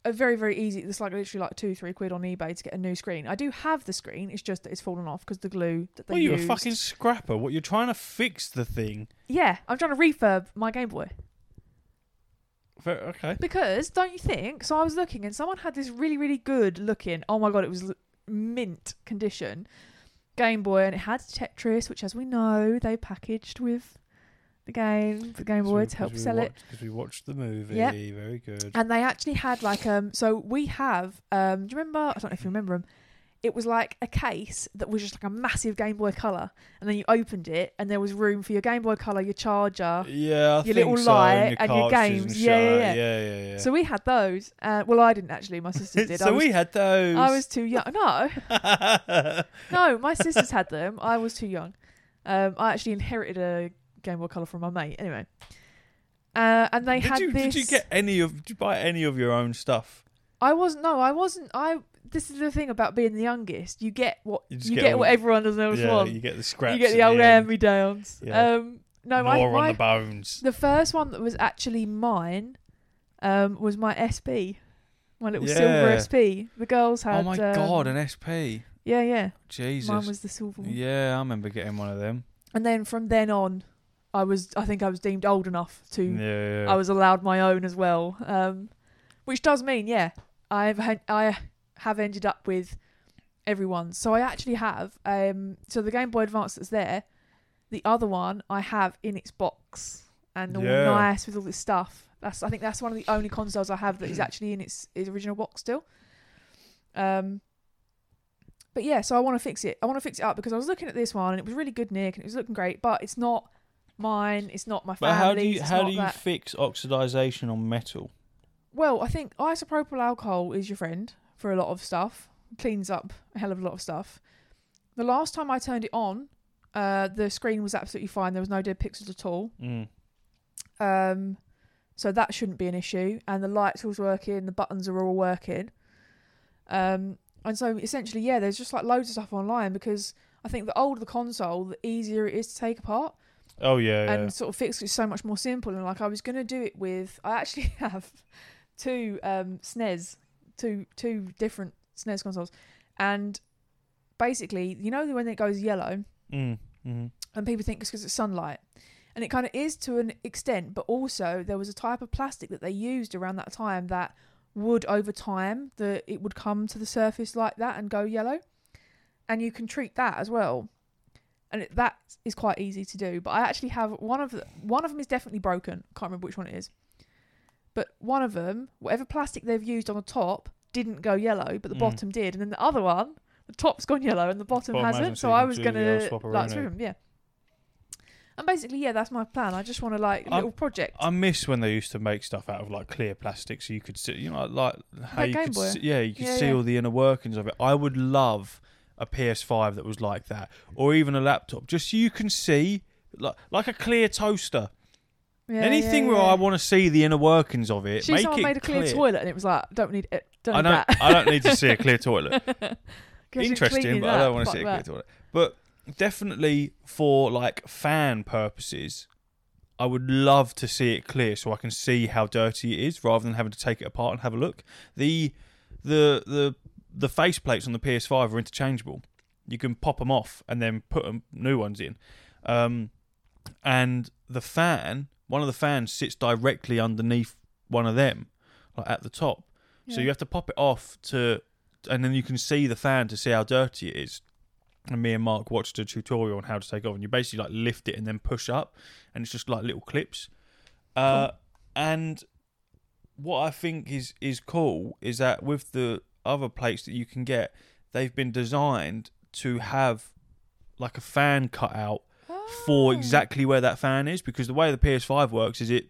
a very, very easy. It's like literally like two, three quid on eBay to get a new screen. I do have the screen. It's just that it's fallen off because the glue that they Well, you're a fucking scrapper. What you're trying to fix the thing? Yeah, I'm trying to refurb my Game Boy. Fair- Okay. Because, don't you think? So I was looking and someone had this really, really good looking, oh my god, it was l- mint condition Game Boy and it had Tetris, which, as we know, they packaged with the game, the Game Boy to help sell it. Because we watched the movie. Yep. Very good. And they actually had like um so we have um do you remember I don't know if you remember them it was like a case that was just like a massive Game Boy Color and then you opened it and there was room for your Game Boy Color your charger yeah, I your little so, light and, and your games. and Yeah, yeah, yeah. yeah, yeah, yeah. so we had those uh, well I didn't actually my sister did so was, we had those. I was too young no no my sisters had them I was too young um I actually inherited a Game Boy Color from my mate anyway uh, and they did had you, this Did you get any of? Did you buy any of your own stuff? I wasn't. No, I wasn't. I. This is the thing about being the youngest. You get what You you, get get, all- what everyone else yeah, wants. you get the scraps. You get the old end. hand me downs. Yeah. Um, no, More my, on my the bones. the first one that was actually mine, um, was my SP, my little silver Yeah. SP. The girls had. oh my um, god, an SP. Yeah, yeah. Jesus. Mine was the silver one. Yeah, I remember getting one of them. And then from then on, I was. I think I was deemed old enough to. Yeah. I was allowed my own as well. Um, which does mean, yeah, I've had, I have ended up with everyone. So I actually have. Um, so the Game Boy Advance that's there, the other one I have in its box and all Yeah. nice with all this stuff. That's I think that's one of the only consoles I have that is actually in its, its original box still. Um. But yeah, so I want to fix it. I want to fix it up because I was looking at this one and it was really good, Nick, and it was looking great. But it's not mine. It's not my family. But family's. how do you how do you that. fix oxidization on metal? Well, I think isopropyl alcohol is your friend for a lot of stuff. Cleans up a hell of a lot of stuff. The last time I turned it on, uh, the screen was absolutely fine. There was no dead pixels at all. Mm. Um, so that shouldn't be an issue. And the lights was working. The buttons are all working. Um, and so essentially, yeah, there's just like loads of stuff online because I think the older the console, the easier it is to take apart Oh yeah, yeah. and sort of fix it so much more simple. And like I was gonna do it with, I actually have two um, SNES, two two different SNES consoles, and basically, you know, when it goes yellow, Mm. Mm. and people think it's because it's sunlight, and it kind of is to an extent, but also there was a type of plastic that they used around that time that would over time that it would come to the surface like that and go yellow, and you can treat that as well, and it, that is quite easy to do. But I actually have one of the, one of them is definitely broken. Can't remember which one it is, but one of them, whatever plastic they've used on the top, didn't go yellow, but the Mm. bottom did, and then the other one. The top's gone yellow and the bottom, Bottom hasn't. So I was gonna like it. them, yeah. And basically, yeah, that's my plan. I just want to like little project. I miss when they used to make stuff out of like clear plastic, so you could see, you know, like how Like you could, see, yeah, you could Yeah, see yeah. all the inner workings of it. I would love a PS5 that was like that, or even a laptop, just so you can see, like, like a clear toaster. Yeah, Anything yeah, where. I want to see the inner workings of it, She make it made a clear, toilet and it was like, don't need it. Don't I need don't. that. I don't need to see a clear toilet. Interesting, but I don't want to see a clear that. toilet. But definitely for like fan purposes, I would love to see it clear so I can see how dirty it is, rather than having to take it apart and have a look. The the the the face plates on the PS5 are interchangeable. You can pop them off and then put 'em- new ones in. Um, and the fan, one of the fans sits directly underneath one of them, like at the top. So you have to pop it off to, and then you can see the fan to see how dirty it is. And me and Mark watched a tutorial on how to take it off, and you basically like lift it and then push up, and it's just like little clips. Uh, And what I think is is cool is that with the other plates that you can get, they've been designed to have like a fan cut out for Oh. exactly where that fan is because the way the PS5 works is it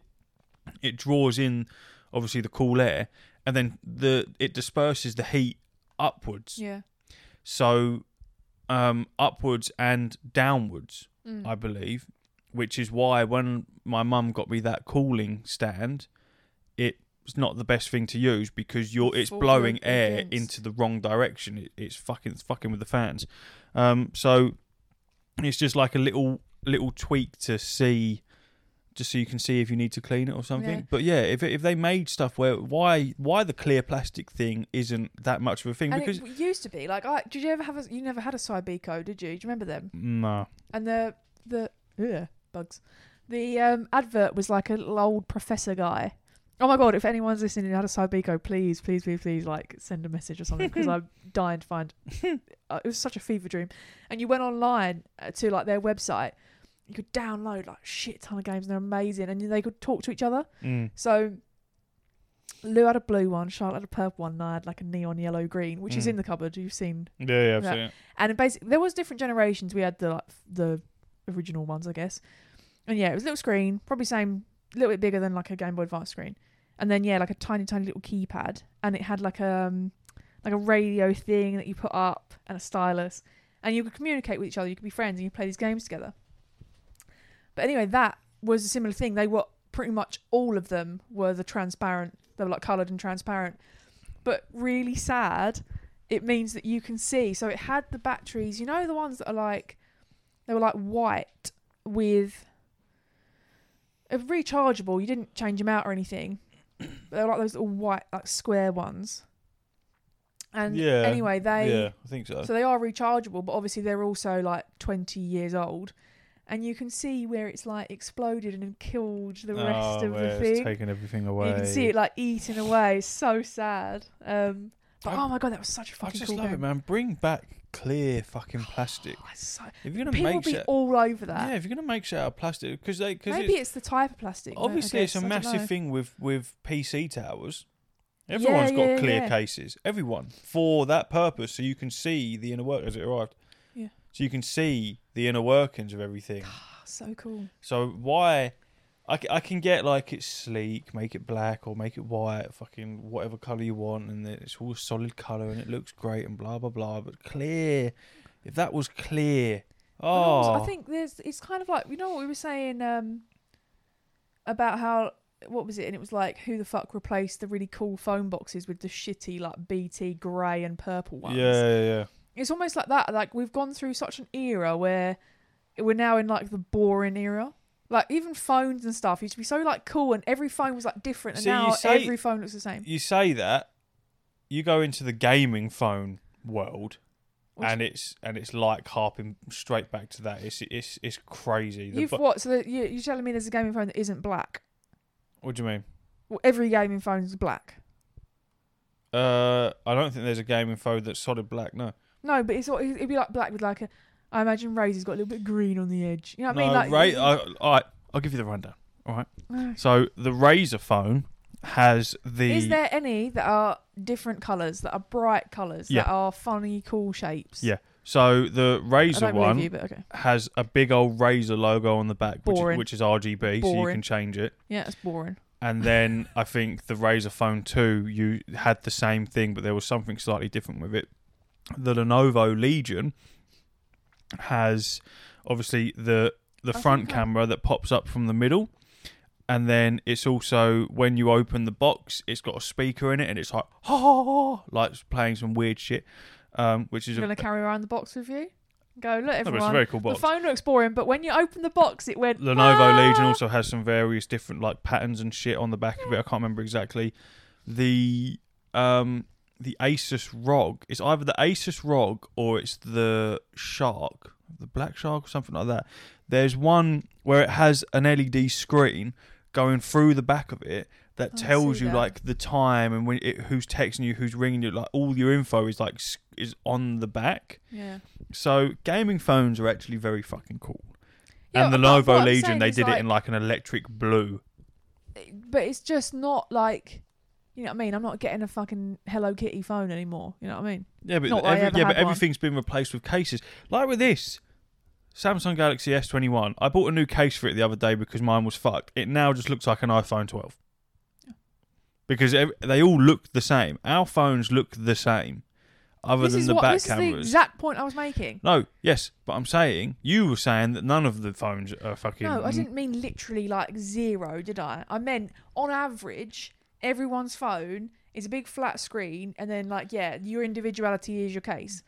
it draws in obviously the cool air and then the it disperses the heat upwards Yeah. so um upwards and downwards Mm. I believe which is why when my mum got me that cooling stand it's not the best thing to use because you're it's blowing air against. into the wrong direction it, it's fucking it's fucking with the fans um so It's just like a little little tweak to see, just so you can see if you need to clean it or something. Yeah. But yeah, if if they made stuff where why why the clear plastic thing isn't that much of a thing And because it used to be like, I did you ever have a? You never had a Cybiko, did you? Do you remember them? no. And the the ugh, bugs. The um, advert was like a little old professor guy. Oh my god! If anyone's listening and had a Cybiko, please, please, please, please, like send a message or something because I'm dying to find. Uh, it was such a fever dream. And you went online uh, to like their website. You could download like shit ton of games and they're amazing, and they could talk to each other. Mm. So Lou had a blue one, Charlotte had a purple one, and I had like a neon yellow green, which is Mm. in the cupboard. You've seen Yeah, yeah, I've Yeah. seen it. and basically there was different generations. We had the like, the original ones, I guess. And yeah, it was a little screen, probably same, a little bit bigger than like a Game Boy Advance screen. And then yeah, like a tiny, tiny little keypad, and it had like a um, like a radio thing that you put up and a stylus, and you could communicate with each other. You could be friends and you play these games together. But anyway, that was a similar thing. They were pretty much all of them were the transparent. They were like coloured and transparent, but really sad it means that you can see. So it had the batteries, you know, the ones that are like, they were like white with a rechargeable. You didn't change them out or anything. They were like those little white, like square ones. And Yeah, anyway, they yeah, I think so. so they are rechargeable, but obviously they're also like 20 years old. And you can see where it's like exploded and killed the rest oh, of where the it's thing. taking everything away. You can see it like eating away. It's so sad. Um, but I- oh my god, that was such a fucking I just cool love game. it, man. Bring back clear fucking plastic. Oh, so- If you're gonna People make be shit, all over that. yeah, if you're gonna make shit out of plastic, because they, because Maybe it's, the type of plastic. Obviously it's a guess, I don't massive thing with with PC towers. Yeah, Everyone's got yeah, clear yeah. cases. Everyone for that purpose, so you can see the inner work as it arrived. Yeah. So you can see the inner workings of everything. Oh, so cool. So why? I, I can get like it's sleek, make it black or make it white, fucking whatever color you want, and it's all solid color and it looks great and blah blah blah. But clear, if that was clear, And also, oh, I think there's. It's kind of like you know what we were saying um, about how what was it? And it was like who the fuck replaced the really cool phone boxes with the shitty like BT grey and purple ones. yeah, yeah, yeah. It's almost like that. Like we've gone through such an era where we're now in like the boring era. Like even phones and stuff used to be so like cool, and every phone was like different, and See, you now say- every phone looks the same. You say that, you go into the gaming phone world, and it's and it's like harping straight back to that. It's it's it's crazy. The You've bu- what? So that you, you're telling me there's a gaming phone that isn't black? what do you mean? Well, every gaming phone is black. Uh, I don't think there's a gaming phone that's solid black. No, No, but it's all- it'd be like black with like a. I imagine Razer's got a little bit of green on the edge. You know what. I mean? Like, Ra- I, all right, I'll give you the rundown. All right. So the Razer phone has the Is there any that are different colours, that are bright colours, Yeah. that are funny, cool shapes? Yeah. so the I don't one you, but okay. has a big old Razer logo on the back, which is, Boring. which is RGB, so you Boring. can change it. Yeah, it's boring. And then I think the Razer Phone 2, you had the same thing, but there was something slightly different with it. The Lenovo Legion has obviously the the front think camera that pops up from the middle. And then it's also when you open the box, it's got a speaker in it, and it's like oh, like playing some weird shit, um, which is You're to carry around the box with you? Go, look, no, it's a everyone. very cool box. the phone looks boring, but when you open the box, it went. Lenovo "Ah!" Legion also has some various different like patterns and shit on the back of it. I can't remember exactly. The um the Asus ROG. It's either the Asus ROG or it's the Shark, the Black Shark or something like that. There's one where it has an LED screen going through the back of it that Oh, tells you that. like the time and when it, who's texting you, who's ringing you. Like all your info is like is on the back. Yeah. So gaming phones are actually very fucking cool. Yeah, and the Lenovo Legion, they did like, it in like an electric blue. But it's just not like. You know what I mean? I'm not getting a fucking Hello Kitty phone anymore. You know what I mean? Yeah, but Not that I every, ever yeah, but had one. everything's been replaced with cases. Like with this Samsung Galaxy S21, I bought a new case for it the other day because mine was fucked. It now just looks like an iPhone 12 because ev- they all look the same. Our phones look the same, other this than is the what back this is the cameras. exact point I was making. no, yes, but I'm saying you were saying that none of the phones are fucking. No, I didn't mean literally like zero, did I? I meant on average, everyone's phone is a big flat screen, and then like yeah, your individuality is your case.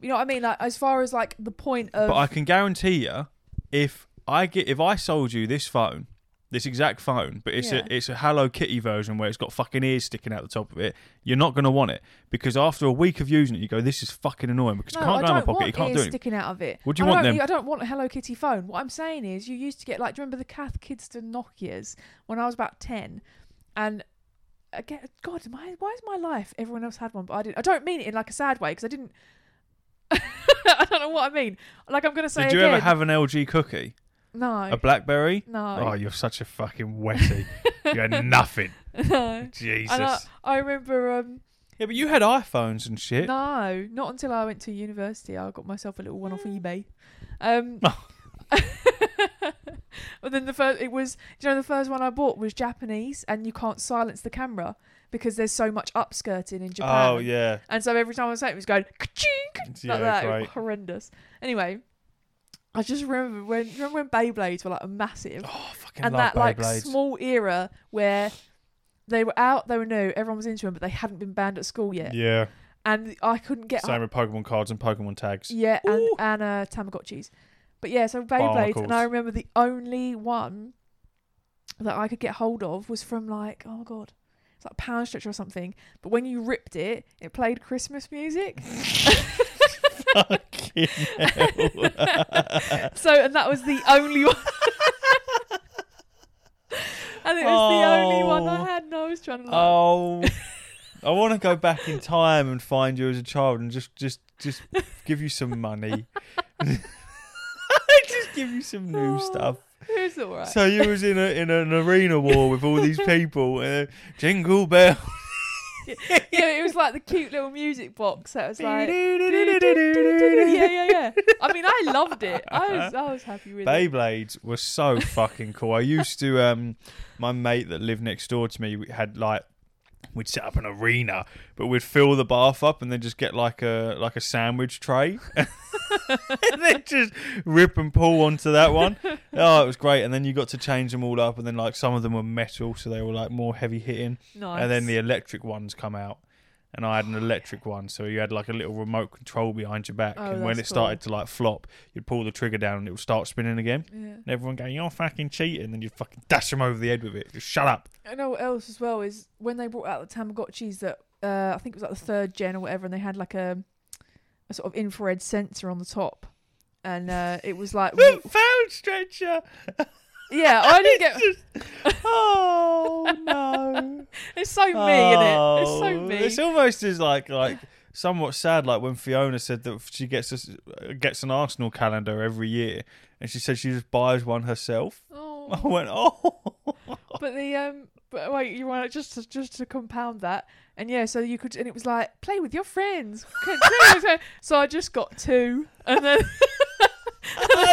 You know what I mean? Like as far as like the point of But I can guarantee you, if I get if I sold you this phone, this exact phone, but it's Yeah. a it's a Hello Kitty version where it's got fucking ears sticking out the top of it, you're not gonna want it because after a week of using it, you go, this is fucking annoying because no, you can't I go in my pocket, you can't do anything. sticking out of it. What do you I want don't, then? I don't want a Hello Kitty phone. What I'm saying is, you used to get like, do you remember the Cath Kidston Nokia's when I was about ten, and again, God, my why is my life? Everyone else had one, but I didn't. I don't mean it in like a sad way because I didn't. I don't know what I mean. Like I'm gonna say Did you again. ever have an LG cookie, no? a BlackBerry? no. Oh, you're such a fucking wetty. you had nothing. no. Jesus. I, I remember. Um, yeah, but you had iPhones and shit. No, not until I went to university. I got myself a little one off eBay. Um, Oh. but then the first, it was, you know, the first one I bought was Japanese, and you can't silence the camera because there's so much upskirting in Japan. Oh yeah. And so every time I was saying it, it was going ka-ching, Yeah, like that. It was great. horrendous. Anyway, I just remember when, remember when Beyblades were like a massive, Oh, and that like Beyblades. small era where they were out, they were new, everyone was into them, but they hadn't been banned at school yet, yeah. and I couldn't get Same with Pokemon cards and Pokemon tags. Yeah, and, and uh, Tamagotchis. But yeah, so Beyblades, and I remember the only one that I could get hold of was from like, oh god, it's like Pound Stretch or something. But when you ripped it, it played Christmas music. Fucking hell. so, and that was the only one. and it was the only one I Oh. had, and I was trying to like, oh, I want to go back in time and find you as a child and just, just, just give you some money. just give you some new Oh, stuff. it was alright. So you was in a in an arena war with all these people and uh, jingle bell. yeah, it was like the cute little music box that was like. yeah, yeah, yeah. I mean, I loved it. I was, I was happy with it. Beyblades were so fucking cool. I used to um my mate that lived next door to me had like we'd set up an arena, but we'd fill the bath up and then just get like a like a sandwich tray. and then just rip and pull onto that one. Oh, it was great. And then you got to change them all up and then like some of them were metal so they were like more heavy hitting. Nice. And then the electric ones come out. And I had an electric one, so you had like a little remote control behind your back. Oh, and when it started to like flop, you'd pull the trigger down and it would start spinning again. Yeah. And everyone going, "You're fucking cheating!" And then you fucking dash them over the head with it. Just shut up. I know what else as well is when they brought out the Tamagotchis that uh, I think it was like the third gen or whatever, and they had like a a sort of infrared sensor on the top, and uh, it was like Found stretcher. yeah, I didn't get. Oh no. It's so me, innit? It's so Oh, me. It's almost as like like somewhat sad, like when Fiona said that she gets us gets an Arsenal calendar every year, and she said she just buys one herself. Oh. I oh, went, oh. but the um, but wait, you want just to, just to compound that, and yeah, so you could, and it was like play with your friends. With your- so I just got two, and then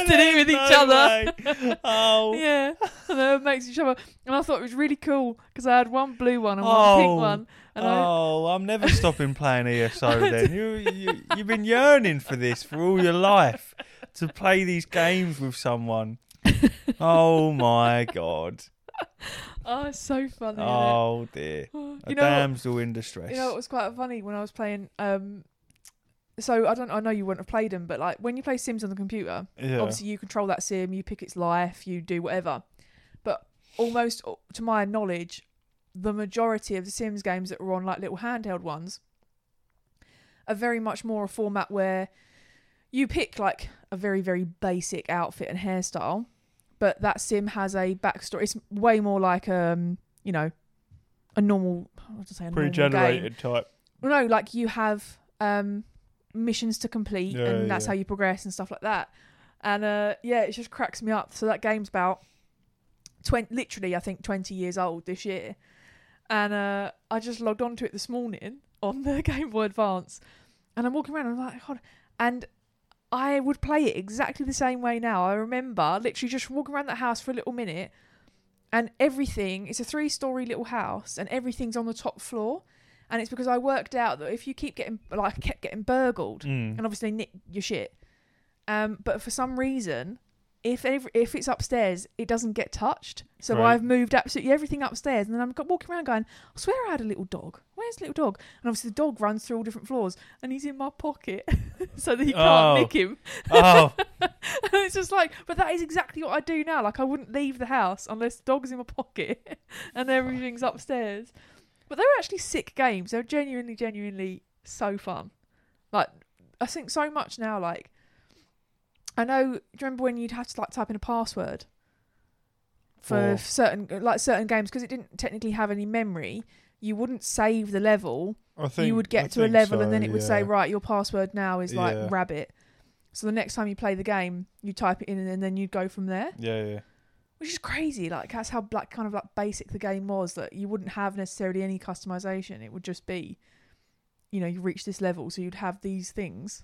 did it with each other. other. Oh. yeah, and then it makes each other. And I thought it was really cool because I had one blue one and one pink Oh. one, and I Oh, I'm never stopping playing ESO then. You, you, you've been yearning for this for all your life to play these games with someone. Oh my god. oh, it's so funny. Oh dear. Oh, A you know, what- damsel in distress. you know, it was quite funny when I was playing. Um, so I don't, I know you wouldn't have played them, but like when you play Sims on the computer, yeah. obviously you control that sim, you pick its life, you do whatever. But almost to my knowledge, the majority of the Sims games that were on like little handheld ones are very much more a format where you pick like a very very basic outfit and hairstyle, but that sim has a backstory. It's way more like um you know a normal to say a. Pre-generated type. No, like you have um missions to complete, Yeah, and that's yeah. how you progress and stuff like that. And uh, yeah, it just cracks me up. So that game's about twenty, literally, I think twenty years old this year. And uh, I just logged onto it this morning on the Game Boy Advance, and I'm walking around. And I'm like, God. and I would play it exactly the same way now. I remember literally just walking around that house for a little minute, and everything. It's a three-story little house, and everything's on the top floor and it's because I worked out that if you keep getting like I kept getting burgled Mm. and obviously nick your shit, um, but for some reason, if every, if it's upstairs, it doesn't get touched. So Right. I've moved absolutely everything upstairs, and then I'm walking around going, I swear I had a little dog. Where's the little dog? And obviously the dog runs through all different floors, and he's in my pocket, so that he can't Oh. nick him. Oh, and it's just like, but that is exactly what I do now. Like I wouldn't leave the house unless the dog's in my pocket and everything's upstairs. But they were actually sick games. They were genuinely, genuinely so fun. Like I think so much now. Like I know. Do you remember when you'd have to like type in a password for For- certain like certain games because it didn't technically have any memory? You wouldn't save the level I think you would I get to a level and then it would say right your password now is like Yeah. rabbit so the next time you play the game you type it in and then you'd go from there Yeah, yeah. Which is crazy like that's how like kind of like basic the game was that you wouldn't have necessarily any customization it would just be you know you reach this level so you'd have these things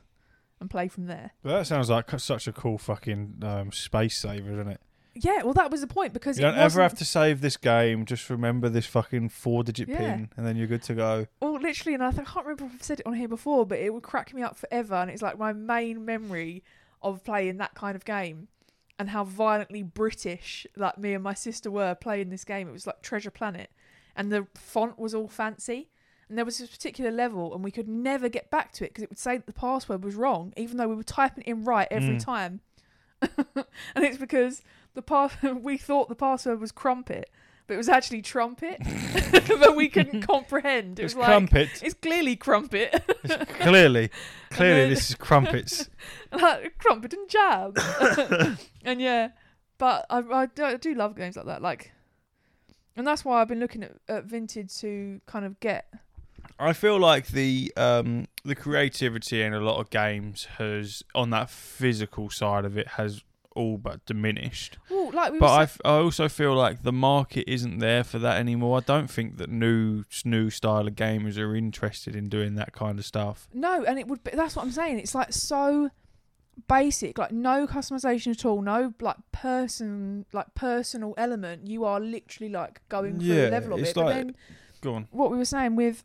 and play from there But that sounds like such a cool fucking um, space saver, isn't it? yeah well that was the point because You don't ever have to save this game. Just remember this fucking four-digit Yeah. pin, and then you're good to go. Well, literally, and I, th- I can't remember if I've said it on here before, but it would crack me up forever. And it's like my main memory of playing that kind of game and how violently British like me and my sister were playing this game. It was like Treasure Planet, and the font was all fancy. And there was this particular level, and we could never get back to it because it would say that the password was wrong, even though we were typing it in right every Mm. time. and it's because the pass we thought the password was crumpet, but it was actually trumpet, but we couldn't comprehend. It It's was like crumpet. it's clearly crumpet, clearly, clearly, then- this is crumpets. like crumpet and jam. and yeah, but I, I, do, I do love games like that. Like, and that's why I've been looking at, at vintage to kind of get. I feel like the um, the creativity in a lot of games has, on that physical side of it, has all but diminished. Well, like we But I, f- I also feel like the market isn't there for that anymore. I don't think that new new style of gamers are interested in doing that kind of stuff. no, and it would. Be, that's what I'm saying. It's like so basic, like no customization at all, no like person, like personal element. You are literally like going through Yeah, a level of it. but then Go on. what we were saying with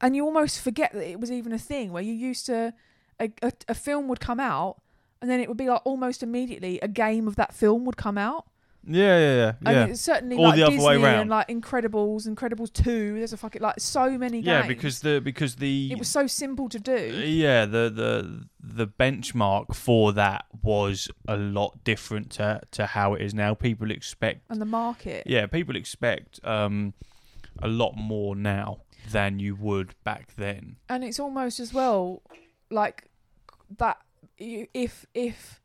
and you almost forget that it was even a thing where you used to a, a, a film would come out and then it would be like almost immediately a game of that film would come out Yeah, yeah, yeah, and yeah. it's certainly Or like the other Disney way round. and like Incredibles Incredibles 2 there's a fucking like so many games Yeah, because the because the it was so simple to do yeah the the the benchmark for that was a lot different to to how it is now. People expect and the market yeah, people expect um a lot more now than you would back then. and it's almost as well like that if if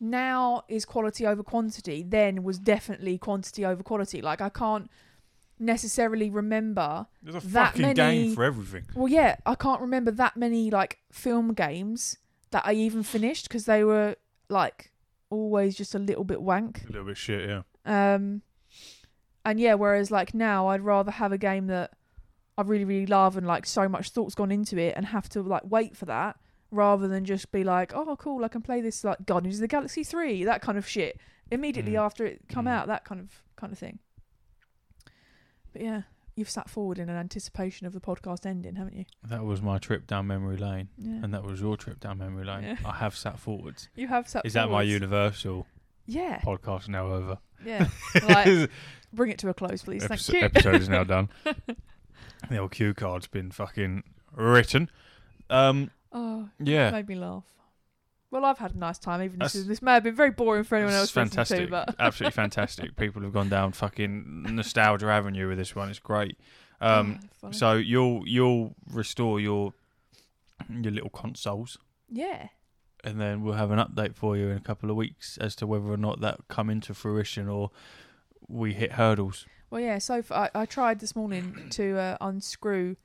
now is quality over quantity then was definitely quantity over quality like i can't necessarily remember There's a That fucking many- game for everything. well yeah i can't remember that many like film games that i even finished because they were like always just a little bit wank A little bit shit, yeah. um and yeah whereas like now i'd rather have a game that i really really love and like so much thought's gone into it and have to like wait for that rather than just be like oh cool i can play this like guardians of the galaxy 3 that kind of shit immediately Mm. after it come Mm. out that kind of kind of thing but yeah you've sat forward in an anticipation of the podcast ending haven't you That was my trip down memory lane, yeah and that was your trip down memory lane. Yeah. I have sat forwards. you have sat Is that my. Universal yeah podcast now over? yeah like bring it to a close please Episo- thank you episode is now done. the old cue card's been fucking written. Um, oh yeah, made me laugh. Well, I've had a nice time. Even this, is, this may have been very boring for anyone else fantastic, to, but absolutely fantastic. People have gone down fucking nostalgia avenue with this one. It's great. Um, Oh, so you'll you'll restore your your little consoles, yeah, and then we'll have an update for you in a couple of weeks as to whether or not that come into fruition or we hit hurdles. well, yeah. So far, I, I tried this morning to uh, unscrew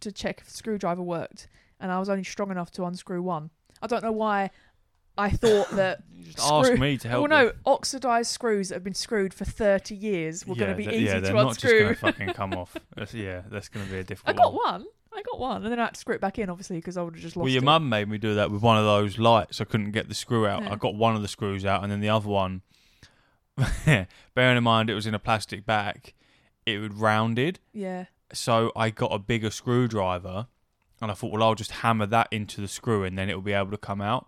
to check if the screwdriver worked, and I was only strong enough to unscrew one. I don't know why. I thought that Just Screw- ask me to help. well, you. no, oxidized screws that have been screwed for thirty years were going to be easy yeah, to they're not unscrew. just going to fucking come off. That's, yeah, that's going to be a I difficult. I got one. I got one, and then I had to screw it back in, obviously, because I would have just lost it. Well, your it. mum made me do that with one of those lights. I couldn't get the screw out. Yeah. I got one of the screws out, and then the other one. bearing in mind it was in a plastic bag, it was rounded. Yeah, So I got a bigger screwdriver, and I thought, well, I'll just hammer that into the screw, and then it will be able to come out.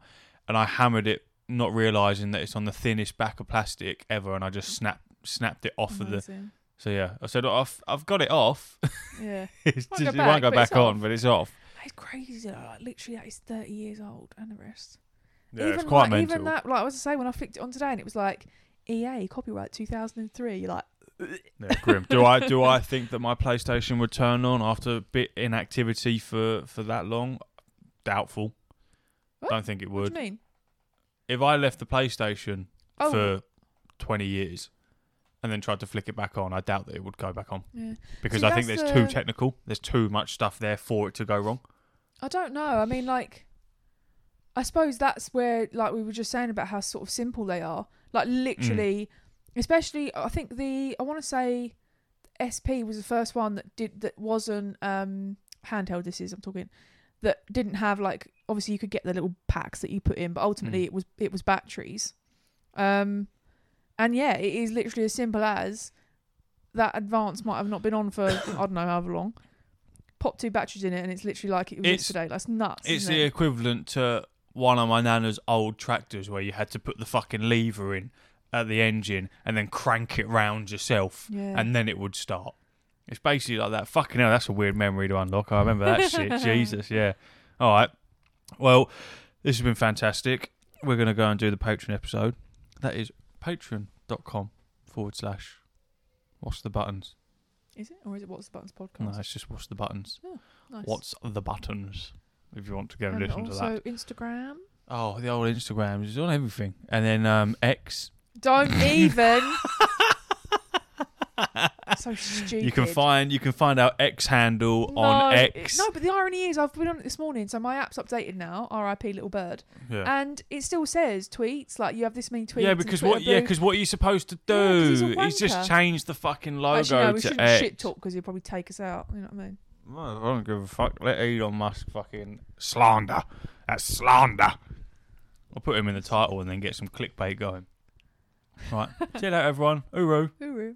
And I hammered it, not realizing that it's on the thinnest back of plastic ever, and I just snapped snapped it off of the. So yeah, I said I've I've got it off. Yeah. just, go it back, won't go back on, off. but it's off. It's crazy. Like, literally, that is 30 years old and the rest. Yeah, even it's quite like, mental. Even that, like I was to say, when I flicked it on today and it was like EA copyright 2003, you're like, Yeah, grim. do I do I think that my PlayStation would turn on after a bit inactivity for for that long? Doubtful. What? Don't think it would. what do you mean? If I left the PlayStation Oh, for twenty years and then tried to flick it back on, I doubt that it would go back on yeah. because See, I think there's too technical. There's too much stuff there for it to go wrong. I don't know. I mean, like, I suppose that's where, like, we were just saying about how sort of simple they are. Like, hmm. literally, especially, I think the, I want to say, SP was the first one that did that wasn't um handheld. This is I'm talking that didn't have like obviously you could get the little packs that you put in, but ultimately Mm. it was it was batteries. Um, and yeah, it is literally as simple as that. Advance might have not been on for I don't know however long. Pop two batteries in it, and it's literally like it was It's- yesterday. That's nuts. It's the it? equivalent to one of my nana's old tractors where you had to put the fucking lever in at the engine and then crank it round yourself yeah. and then it would start. It's basically like that. Fucking hell, that's a weird memory to unlock. I remember that shit. Jesus, yeah. All right. Well, this has been fantastic. We're going to go and do the Patreon episode. That is patreon.com forward slash what's the buttons? is it or is it what's the buttons podcast? No, it's just what's the buttons. Nice. What's the buttons? If you want to go and and listen to also that. Instagram. Oh, the old Instagram is on everything. And then um, X. Don't even. so stupid. You can find you can find our X handle no, on X. No, but the irony is, I've been on it this morning, so my app's updated now. R.I.P. Little Bird, Yeah. and it still says tweets like you have this many tweets. Yeah, because Twitter what? Yeah, because what are you supposed to Yeah, 'cause he's a do? he's just changed the fucking logo Actually, no, we to shouldn't X. shit talk because he'll probably take us out. You know what I mean? Well, I don't give a fuck. Let Elon Musk fucking slander. That's slander. I'll put him in the title and then get some clickbait going. Right. You later, everyone. Uru. Hooroo.